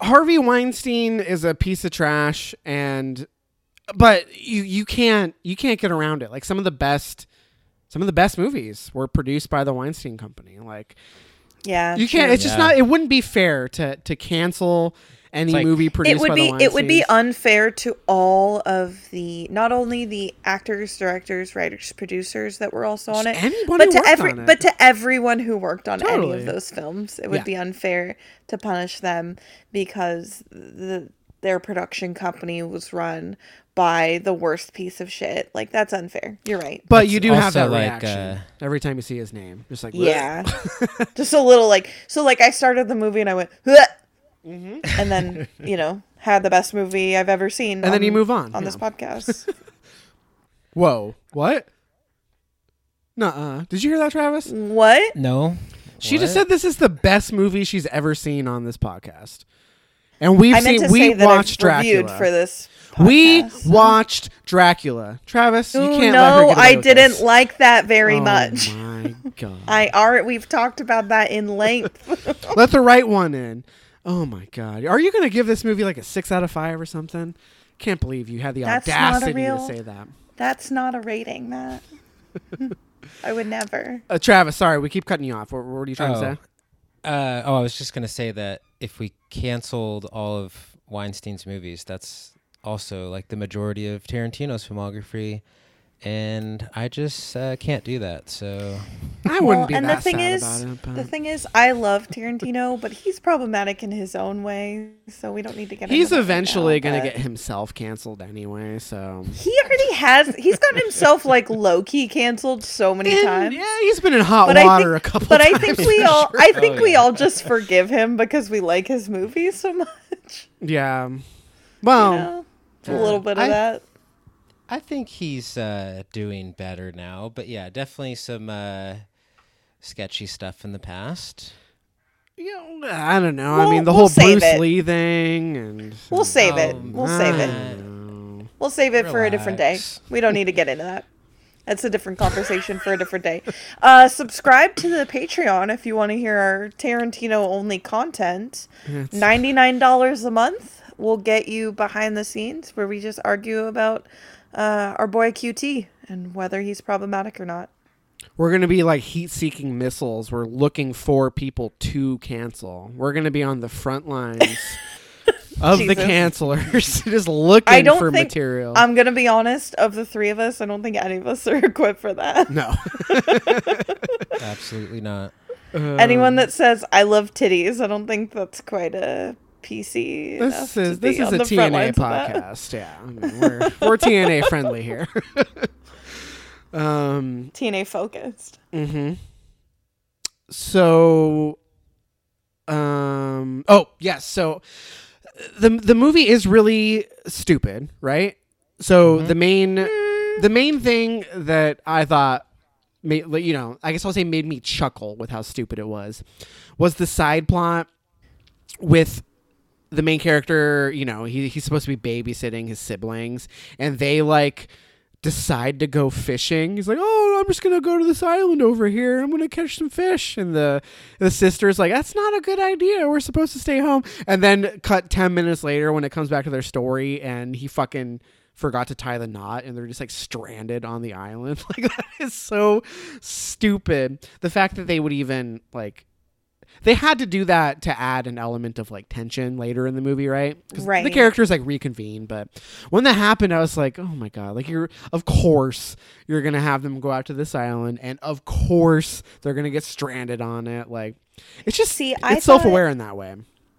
Harvey Weinstein is a piece of trash, and but you you can't you can't get around it. Like some of the best. Some of the best movies were produced by the Weinstein Company. Like yeah, you can't. true. It's just Yeah. not. It wouldn't be fair to to cancel any like- movie produced It would by be. the It would be unfair to all of the not only the actors, directors, writers, producers that were also on it, anyone but to worked every on it. but to everyone who worked on any of those films, it would Yeah. be unfair to punish them because the their production company was run by the worst piece of shit. Like that's unfair. You're right. But you do have that like, reaction uh, every time you see his name. Just like Yeah. Just a little like so like I started the movie and I went "Huh," and then, you know, had the best movie I've ever seen. Mm-hmm. And then you move on, on yeah. this podcast. Whoa, what? Nuh-uh. Did you hear that, Travis? what? No. She just said this is the best movie she's ever seen on this podcast. And we've I meant seen to we say that watched I've Dracula. for this. We watched Dracula. Travis, you can't let her no, get I with didn't this. like that very Oh much. my my god. I are we've talked about that in length. Let the right one in. Oh my god. Are you going to give this movie like a 6 out of 5 or something? Can't believe you had the That's not a audacity real- to say that. That's not a rating, Matt. I would never. Uh, Travis, sorry, we keep cutting you off. What, what are you trying Oh. to say? Uh, oh, I was just gonna say that if we canceled all of Weinstein's movies, that's also like the majority of Tarantino's filmography, and I just uh, can't do that. So I wouldn't be and that the thing sad is, about it. But the thing is, I love Tarantino, but he's problematic in his own way, so we don't need to get. he's into eventually going to but- get himself canceled anyway, so. He already has. He's gotten himself like low key canceled so many And, times. yeah, he's been in hot But I water think- a couple But I think we all, sure. I think Oh, we yeah. all just forgive him because we like his movies so much. Yeah. Well, you know? A little bit of I- that. I think he's uh, doing better now. But yeah, definitely some uh, sketchy stuff in the past. you know, I don't know. I We'll- mean, the we'll whole Bruce it. Lee thing, and We'll save it. Oh, We'll save it. know. We'll save it for a different day. We don't need to get into that. That's a different conversation for a different day. Uh, subscribe to the Patreon if you want to hear our Tarantino only content. It's- $99 a month will get you behind the scenes where we just argue about uh, our boy QT and whether he's problematic or not. We're gonna be like heat-seeking missiles. We're looking for people to cancel. We're gonna be on the front lines of the cancelers, just looking I don't for think material. I'm gonna be honest. Of the three of us, I don't think any of us are equipped for that. no. Absolutely not. Anyone Um, that says I love titties, I don't think that's quite a PC. This is this is a TNA lines of that. podcast. Yeah, I mean, we're we're TNA friendly here. um. TNA focused. Mm-hmm. So, um. Oh yes. So, the the movie is really stupid, right? So Mhm. the main the main thing that I thought. Made, you know, I guess I'll say made me chuckle with how stupid it was, was the side plot with the main character, you know, he, he's supposed to be babysitting his siblings, and they like decide to go fishing. He's like, "Oh, I'm just gonna go to this island over here. I'm gonna catch some fish." And the the sister's like, "That's not a good idea. We're supposed to stay home." And then cut ten minutes later when it comes back to their story, and he fucking forgot to tie the knot and they're just like stranded on the island like that is so stupid the fact that they would even like they had to do that to add an element of like tension later in the movie, right? right? The characters like reconvene, but when that happened, I was like, oh my god! Like you're, of course, you're gonna have them go out to this island, and of course they're gonna get stranded on it. Like it's just See, it's I thought- self-aware in that way.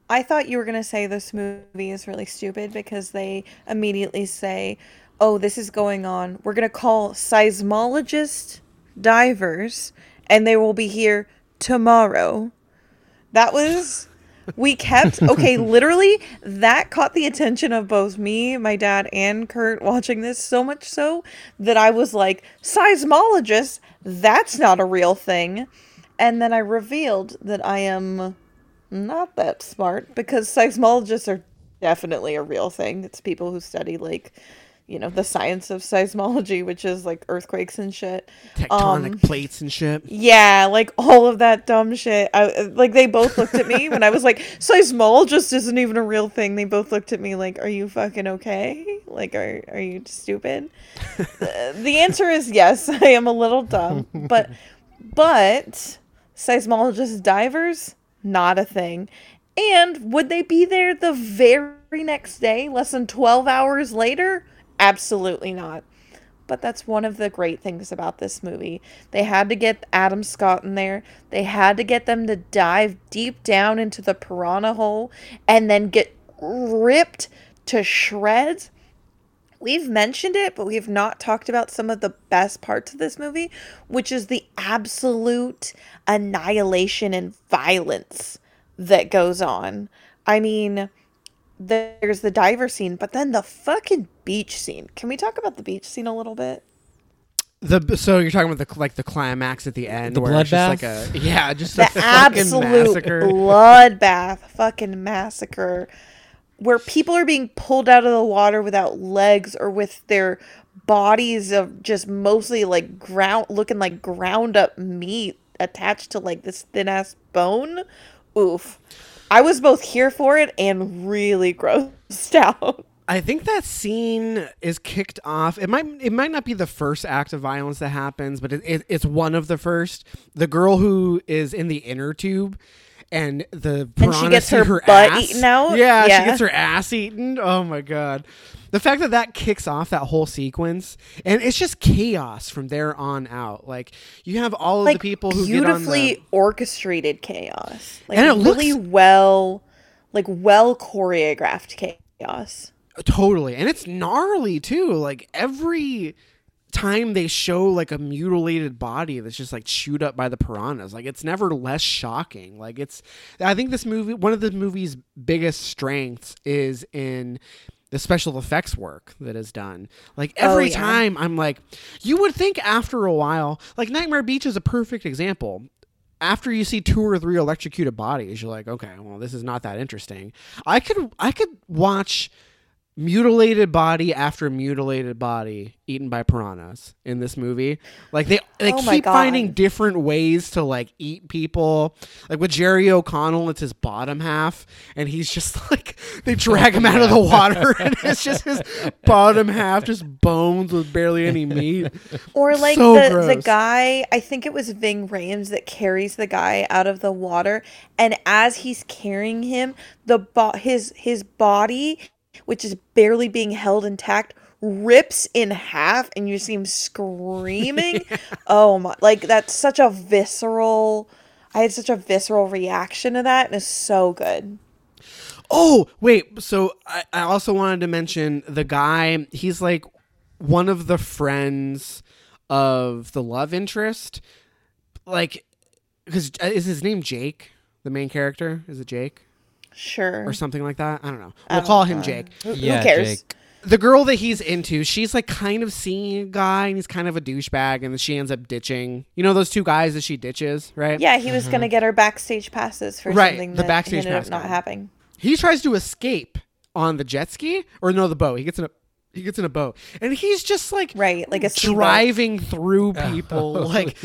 I thought you were going to say this movie is really stupid because they immediately say, oh, this is going on. We're going to call seismologist divers and they will be here tomorrow. That was. We kept. Okay, literally, that caught the attention of both me, my dad, and Kurt watching this so much so that I was like, seismologist? That's not a real thing. And then I revealed that I am not that smart because seismologists are definitely a real thing. It's people who study like, you know, the science of seismology, which is like earthquakes and shit. Tectonic Um, plates and shit. Yeah, like all of that dumb shit. I like they both looked at me when I was like, seismologist isn't even a real thing. They both looked at me like, "Are you fucking okay? Like, are are you stupid?" Uh, the answer is yes. I am a little dumb, but but seismologist divers not a thing. And would they be there the very next day, less than 12 hours later? Absolutely not. But that's one of the great things about this movie. They had to get Adam Scott in there. They had to get them to dive deep down into the piranha hole and then get ripped to shreds. We've mentioned it, but we have not talked about some of the best parts of this movie, which is the absolute annihilation and violence that goes on. I mean, there's the diver scene, but then the fucking beach scene. Can we talk about the beach scene a little bit? The so you're talking about the like the climax at the end, The where it's just like bloodbath? a yeah, just The a absolute massacre. bloodbath, fucking massacre. where people are being pulled out of the water without legs or with their bodies of just mostly like ground looking like ground up meat attached to like this thin ass bone. Oof. I was both here for it and really grossed out. I think that scene is kicked off. It might it might not be the first act of violence that happens, but it, it, it's one of the first. The girl who is in the inner tube. And the And she gets see her butt ass. eaten out? Yeah, Yeah. she gets her ass eaten. Oh my god, the fact that that kicks off that whole sequence, and it's just chaos from there on out. Like you have all of Like the people who get on beautifully the orchestrated chaos. Like And it really looks- well like well choreographed chaos. Totally. And it's gnarly too. Like every time they show like a mutilated body that's just like chewed up by the piranhas, like it's never less shocking. Like it's I think this movie one of the movie's biggest strengths is in the special effects work that is done. Like oh, every Oh, yeah. time I'm like you would think after a while, like Nightmare Beach is a perfect example after you see two or three electrocuted bodies, you're like, okay, well, this is not that interesting. I could I could watch mutilated body after mutilated body eaten by piranhas in this movie. Like they they Oh keep finding different ways to like eat people. Like with Jerry O'Connell, it's his bottom half, and he's just like they drag him out of the water, and it's just his bottom half, just bones with barely any meat. Or like So the the guy, I think it was Ving Rhames that carries the guy out of the water, and as he's carrying him, the bo- his his body, which is barely being held intact, rips in half, and you see him screaming. oh my! Like that's such a visceral. I had such a visceral reaction to that, and it's so good. Oh, wait. So I, I also wanted to mention the guy. He's like one of the friends of the love interest. Like, because uh, is his name Jake? The main character is it Jake Sure. or something like that? I don't know. I We'll don't call know. him Jake. Who, who cares? Jake. The girl that he's into, she's like kind of seeing a guy, and he's kind of a douchebag, and she ends up ditching. You know those two guys that she ditches, right? Yeah, he was mm-hmm. gonna get her backstage passes for Right, something the that backstage ended pass up not happening. he tries to escape on the jet ski or no the boat he gets in a he gets in a boat and he's just like Right, like a speedboat. driving through oh, people Oh, like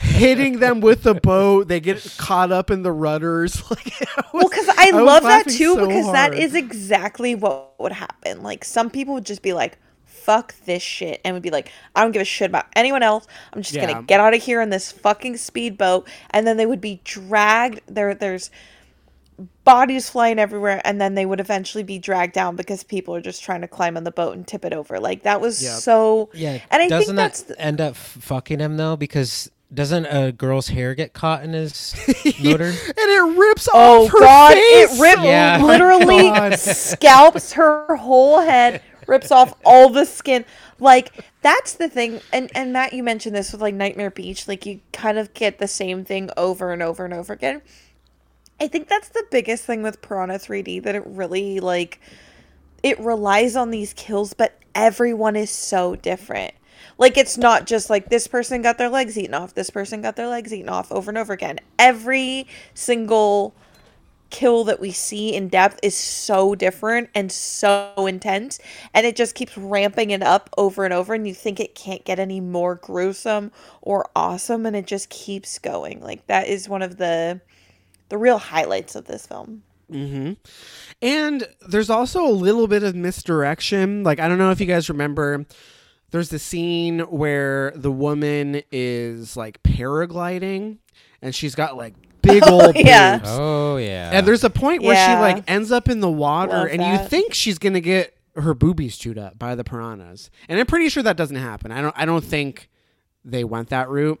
hitting them with the boat they get caught up in the rudders like it Well, because I, was love that too, so because that hard. is exactly what would happen. Like some people would just be like, "Fuck this shit," and would be like, "I don't give a shit about anyone else. I'm just Yeah. gonna get out of here in this fucking speedboat," and then they would be dragged. There, there's bodies flying everywhere, and then they would eventually be dragged down because people are just trying to climb on the boat and tip it over. Like that was Yep. so. Yeah, and I doesn't think that that's the- end up fucking him though? Because doesn't a girl's hair get caught in his motor? and it rips Oh off her god, face it ripped Yeah. Oh literally God. scalps her whole head, rips off all the skin. Like that's the thing. And and Matt, you mentioned this with like Nightmare Beach, like you kind of get the same thing over and over and over again. I think that's the biggest thing with Piranha 3D that it really like it relies on these kills, but everyone is so different. Like it's not just like this person got their legs eaten off, this person got their legs eaten off over and over again. Every single kill that we see in depth is so different and so intense and it just keeps ramping it up over and over and you think it can't get any more gruesome or awesome and it just keeps going. Like that is one of the the real highlights of this film. Mm-hmm. And there's also a little bit of misdirection. Like I don't know if you guys remember. There's the scene where the woman is like paragliding, and she's got like big old yeah. boobs. oh yeah. And there's a point where Yeah. she like ends up in the water, Love and you think she's gonna get her boobies chewed up by the piranhas. And I'm pretty sure that doesn't happen. I don't. I don't think they went that route.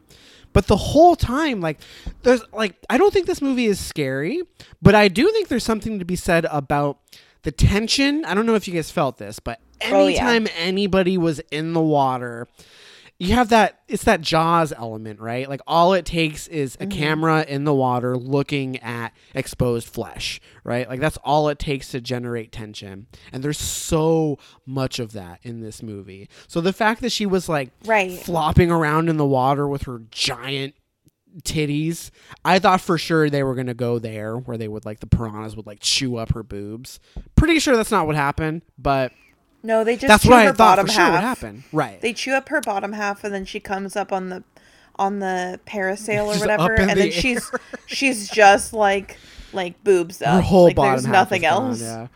But the whole time, like, there's like, I don't think this movie is scary, but I do think there's something to be said about the tension. I don't know if you guys felt this, but Oh, yeah. anytime anybody was in the water, you have that it's that jaws element right like all it takes is Mm-hmm. a camera in the water looking at exposed flesh right like that's all it takes to generate tension and there's so much of that in this movie so the fact that she was like Right. flopping around in the water with her giant titties. I thought for sure they were gonna go there where they would like the piranhas would like chew up her boobs. Pretty sure that's not what happened, but No, they just that's chew what her I thought bottom for sure half. would happen. Right. They chew up her bottom half, and then she comes up on the on the parasail or She's whatever, and the then she's she's just like like boobs up. her whole like, bottom There's half nothing is gone, else. yeah.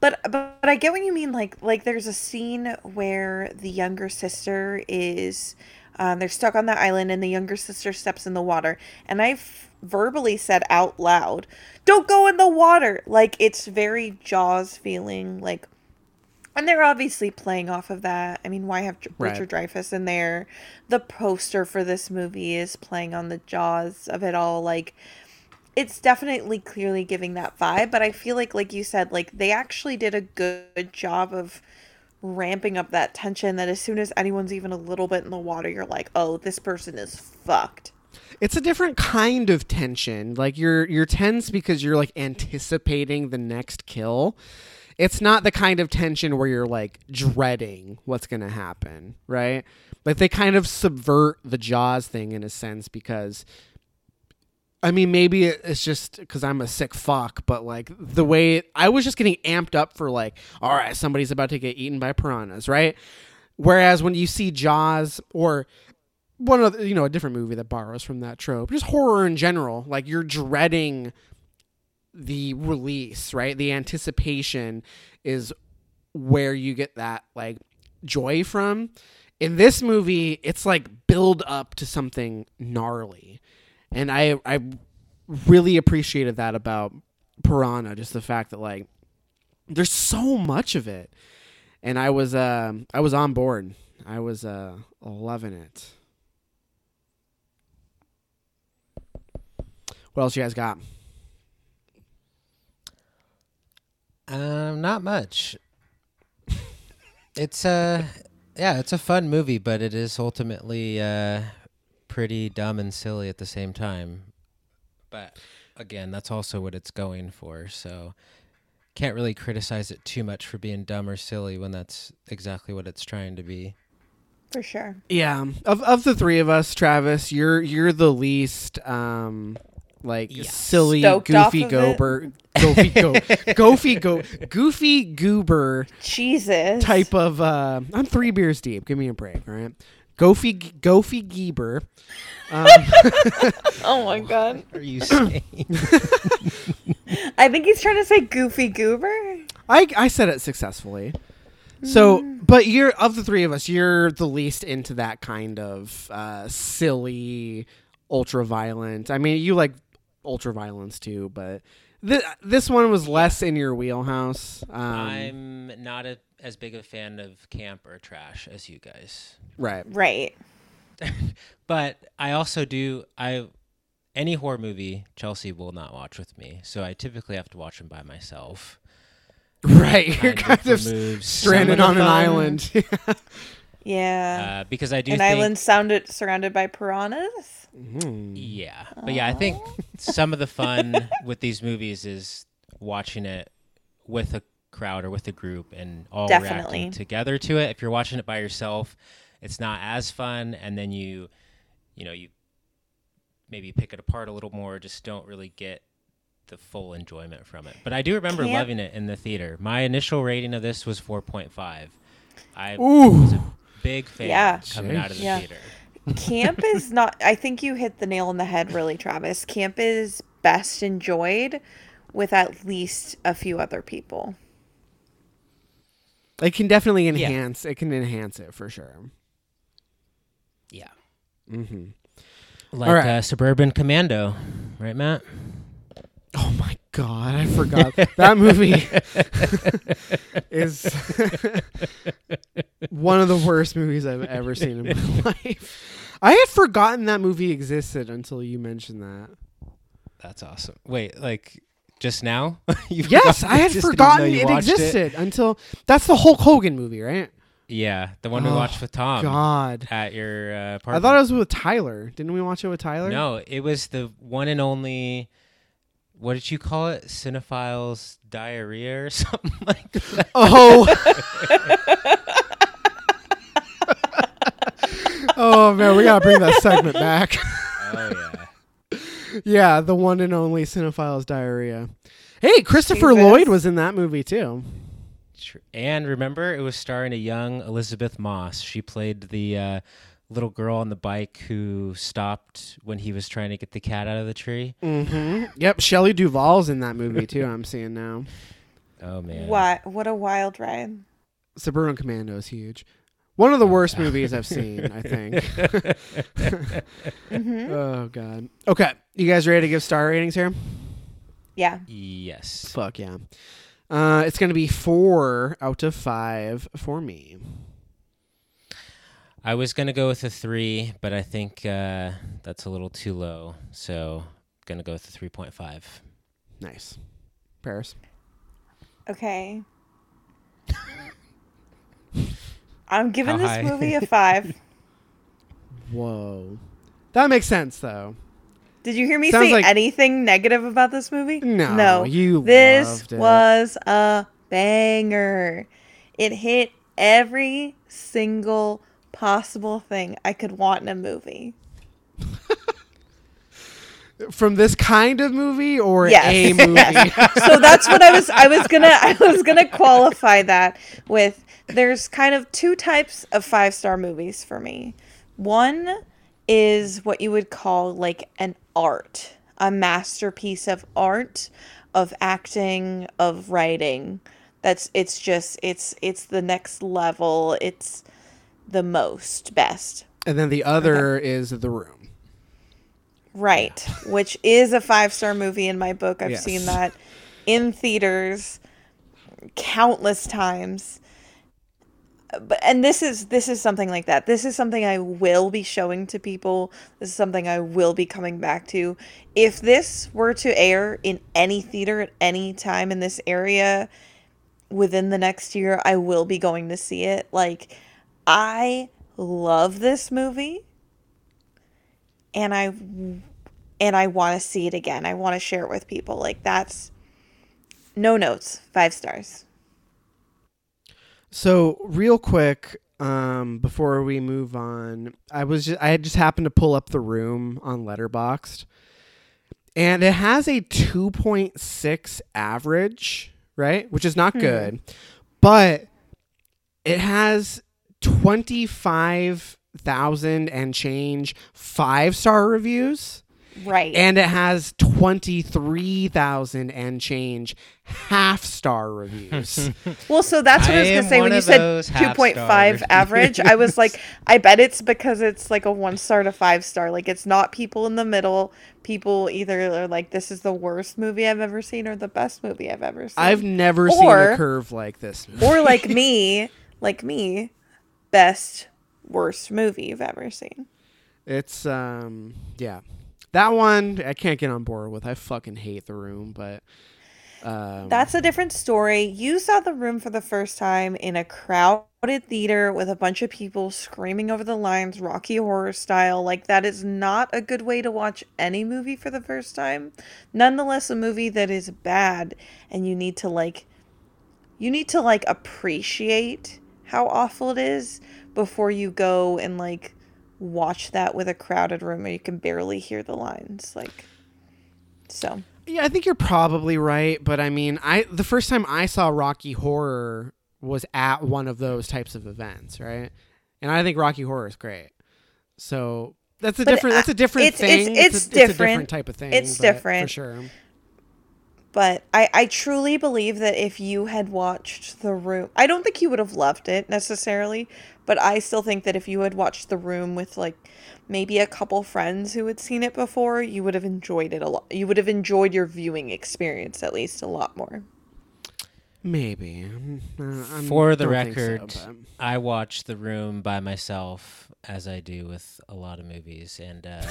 But, but but I get what you mean. Like like there's a scene where the younger sister is, um, they're stuck on the island, and the younger sister steps in the water, and I've verbally said out loud, "Don't go in the water!" Like it's very Jaws feeling. Like, and they're obviously playing off of that. I mean, why have J- Right. Richard Dreyfuss in there? The poster for this movie is playing on the Jaws of it all. Like it's definitely clearly giving that vibe but i feel like like you said like they actually did a good job of ramping up that tension that as soon as anyone's even a little bit in the water you're like oh this person is fucked It's a different kind of tension. Like you're you're tense because you're like anticipating the next kill. It's not the kind of tension where you're like dreading what's going to happen, right? Like they kind of subvert the Jaws thing in a sense because I mean, maybe it's just because I'm a sick fuck, but like the way I was just getting amped up for like, all right, somebody's about to get eaten by piranhas, right? Whereas when you see Jaws or one other, you know, a different movie that borrows from that trope, just horror in general, like you're dreading the release, right? The anticipation is where you get that like joy from. In this movie, it's like build up to something gnarly. And I I really appreciated that about Piranha, just the fact that like there's so much of it. And I was um I was on board. I was uh loving it. What else you guys got? Um, not much. It's a yeah, it's a fun movie, but it is ultimately uh, pretty dumb and silly at the same time. But again, that's also what it's going for. So can't really criticize it too much for being dumb or silly when that's exactly what it's trying to be. for sure Yeah, of of the three of us, Travis, you're you're the least um like Yes. silly, Stoked goofy of it? goober, goofy go, goofy go, goofy goober jesus type of. Uh, I'm three beers deep. Give me a break, all right? Goofy, goofy geeber. Um, oh my god Are you saying? i think he's trying to say goofy goober I I said it successfully. So, but you're of the three of us, you're the least into that kind of uh, silly, ultra violent. I mean, you like ultra violence too, but th- this one was less in your wheelhouse. Um, I'm not a, as big a fan of camp or trash as you guys. right. right but I also do I any horror movie Chelsea will not watch with me, so I typically have to watch them by myself. Right. You're Kind kind of of stranded on an island. yeah Uh, because I do an think, island sounded surrounded by piranhas Mhm. yeah, but yeah, I think some of the fun with these movies is watching it with a crowd or with a group and all Definitely. reacting together to it. If you're watching it by yourself, it's not as fun, and then you, you know, you maybe pick it apart a little more. Just don't really get the full enjoyment from it. But I do remember Camp- loving it in the theater. My initial rating of this was 4.5. I Ooh. was a big fan Yeah. coming out of the Yeah. theater. camp is not i think you hit the nail on the head really travis camp is best enjoyed with at least a few other people It can definitely enhance. It can enhance it for sure. Yeah. Mm-hmm. Like All right. uh, Suburban Commando, right, Matt? Oh my god, I forgot that movie is one of the worst movies I've ever seen in my life. I had forgotten that movie existed until you mentioned that. That's awesome. Wait, like just now? Yes, I had forgotten it existed until that's the Hulk Hogan movie, right? Yeah, the one we Oh, watched with Tom God, at your uh, I thought it was with Tyler. Didn't we watch it with Tyler? No, it was the one and only. What did you call it? Cinephiles diarrhea or something like that. Oh. oh man, we gotta bring that segment back. Oh yeah. Yeah, the one and only Cinephiles Diarrhea. Hey, Christopher Jesus. Lloyd was in that movie too. And remember, it was starring a young Elisabeth Moss. She played the uh, little girl on the bike who stopped when he was trying to get the cat out of the tree. Mm-hmm. Yep, Shelley Duvall's in that movie too. I'm seeing now. Oh man. What? What a wild ride. Suburban Commando is huge. One of the worst movies I've seen, I think. hmm oh god. Okay, you guys ready to give star ratings here? Yeah. Yes. Fuck yeah. Uh, it's gonna be four out of five for me. I was gonna go with a three, but I think uh, that's a little too low. So gonna go with a three point five. Nice. Paris. Okay. I'm giving How this high? movie a five. Whoa. That makes sense though. Did you hear me Sounds say like- anything negative about this movie? No, No. you This loved it. was a banger. It hit every single possible thing I could want in a movie. from this kind of movie or Yes. a movie. Yes. so that's what I was I was gonna I was gonna qualify that with there's kind of two types of five star movies for me. One is what you would call like an art, a masterpiece of art, of acting, of writing. That's it's just it's it's the next level. It's the most best. and then the other is The Room. Right, which is a five star movie in my book. I've Yes. seen that in theaters countless times. But and this is this is something like that. This is something I will be showing to people. This is something I will be coming back to. If this were to air in any theater at any time in this area within the next year, I will be going to see it. Like I love this movie and I and I want to see it again. I want to share it with people. Like that's no notes, five stars. So real quick, um, before we move on, I was just I just happened to pull up the room on Letterboxd, and it has a two point six average, right, which is not good, but it has twenty five thousand and change five star reviews. Right. and it has 23,000 and change half star reviews. well, so that's what I, I was gonna say when you said those two half-star point five reviews. average. I was like, I bet it's because it's like a one star to five star. Like it's not people in the middle. People either are like, this is the worst movie I've ever seen or the best movie I've ever seen. I've never seen a curve like this. or like me, like me, best worst movie you've ever seen. It's um yeah. That one I can't get on board with. I fucking hate the room, but um That's a different story. You saw the room for the first time in a crowded theater with a bunch of people screaming over the lines, Rocky Horror style. Like, that is not a good way to watch any movie for the first time. Nonetheless, a movie that is bad, and you need to, like, you need to, like, appreciate how awful it is before you go and, like, watch that with a crowded room where you can barely hear the lines. Like, so. Yeah, I think you're probably right, but I mean, I the first time I saw Rocky Horror was at one of those types of events, right? And I think Rocky Horror is great. So that's a But, different. That's uh, a different it's- it's- thing. it's a, It's a different different. type of thing. It's different. for sure. But I, I truly believe that if you had watched The Room, I don't think you would have loved it necessarily, but I still think that if you had watched The Room with like maybe a couple friends who had seen it before, you would have enjoyed it a lot. You would have enjoyed your viewing experience at least a lot more. Maybe. I'm- uh, I'm- For the don't so, record, but- I watch The Room by myself, as I do with a lot of movies, and uh,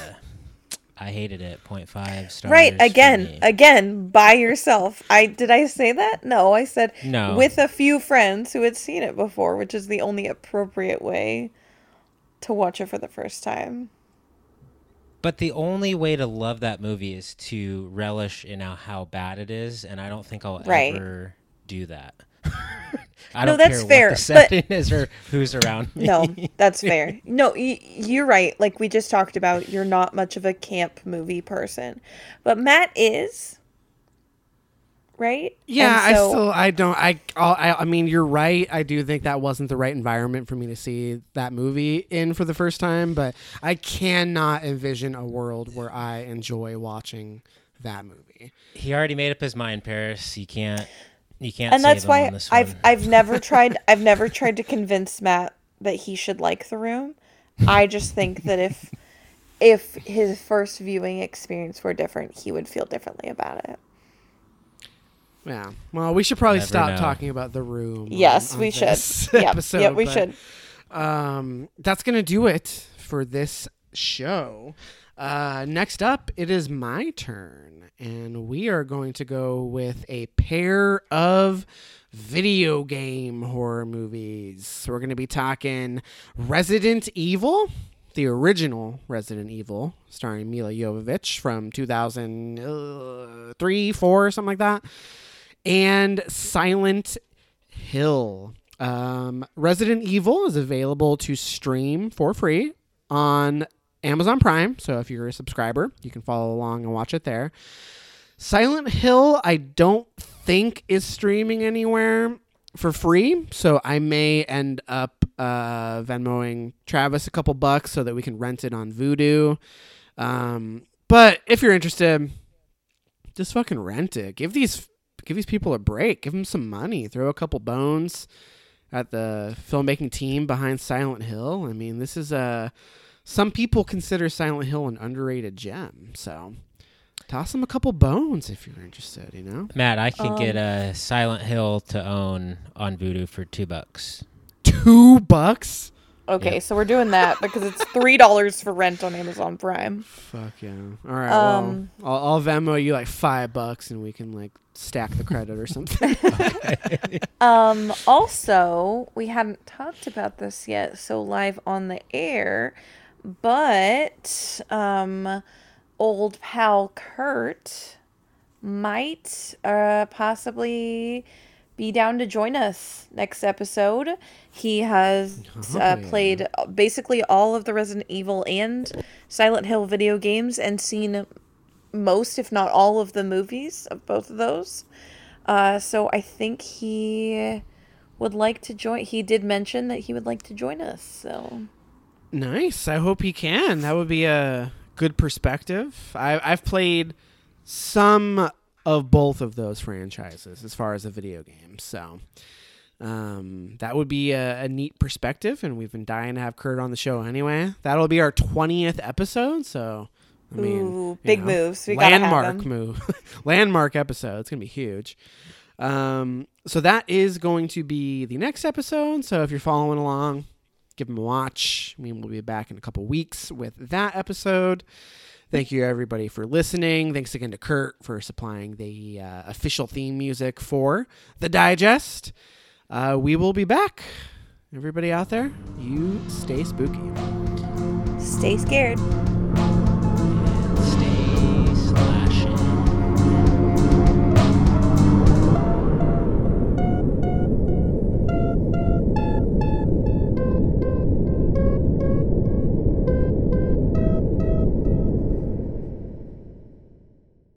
I hated it. 0.5 stars. right, again, again, by yourself. I did I say that? No, I said No. with a few friends who had seen it before, which is the only appropriate way to watch it for the first time. But the only way to love that movie is to relish in how, how bad it is, and I don't think I'll Right. ever do that. I No, don't that's care fair, what the but- is or who's around me. No, that's fair. No, y- you're right. Like we just talked about, you're not much of a camp movie person, but Matt is. Right? Yeah, And I still I don't I, I I mean you're right. I do think that wasn't the right environment for me to see that movie in for the first time, but I cannot envision a world where I enjoy watching that movie. He already made up his mind, Paris. You can't. You can't. and that's why on this I've one. I've never tried I've never tried to convince Matt that he should like the room. I just think that if if his first viewing experience were different, he would feel differently about it. Yeah. Well, we should probably Never stop know. talking about the room. Yes, on we should. this Yep, episode, yep, we but, should. Um, that's gonna do it for this show. Uh, next up, it is my turn, and we are going to go with a pair of video game horror movies. So we're going to be talking Resident Evil, the original Resident Evil, starring Milla Jovovich from 2003, 4, something like that, and Silent Hill. Um, Resident Evil is available to stream for free on Amazon Prime. So if you're a subscriber, you can follow along and watch it there. Silent Hill, I don't think is streaming anywhere for free. So I may end up uh, Venmoing Travis a couple bucks so that we can rent it on Vudu. Um, but if you're interested, just fucking rent it. Give these give these people a break. Give them some money. Throw a couple bones at the filmmaking team behind Silent Hill. I mean, this is a some people consider Silent Hill an underrated gem. So toss them a couple bones if you're interested. You know, Matt, I can get Um, a Silent Hill to own on Vudu for two bucks. two bucks. Okay, so we're doing that because it's three dollars for rent on Amazon Prime. Fuck yeah! All right, Um, well, I'll, I'll Venmo you like five bucks, and we can like stack the credit or something. Um, also, we hadn't talked about this yet, so live on the air, but um, old pal Kurt might uh, possibly be down to join us next episode. He has Oh, uh, yeah. played basically all of the Resident Evil and Silent Hill video games and seen most, if not all, of the movies of both of those. Uh, so I think he would like to join. He did mention that he would like to join us. So Nice. I hope he can. That would be a good perspective. I, I've played some of both of those franchises as far as the video games, so um, that would be a, a neat perspective. And we've been dying to have Kurt on the show anyway. That'll be our twentieth episode, so I mean, Ooh, big know, moves. We landmark move, landmark episode. It's gonna be huge. Um, so that is going to be the next episode. So if you're following along, give them a watch. Mean, we'll be back in a couple weeks with that episode. Thank you everybody for listening. Thanks again to Kurt for supplying the uh, official theme music for the digest. Uh, we will be back. Everybody out there, you stay spooky. Stay scared.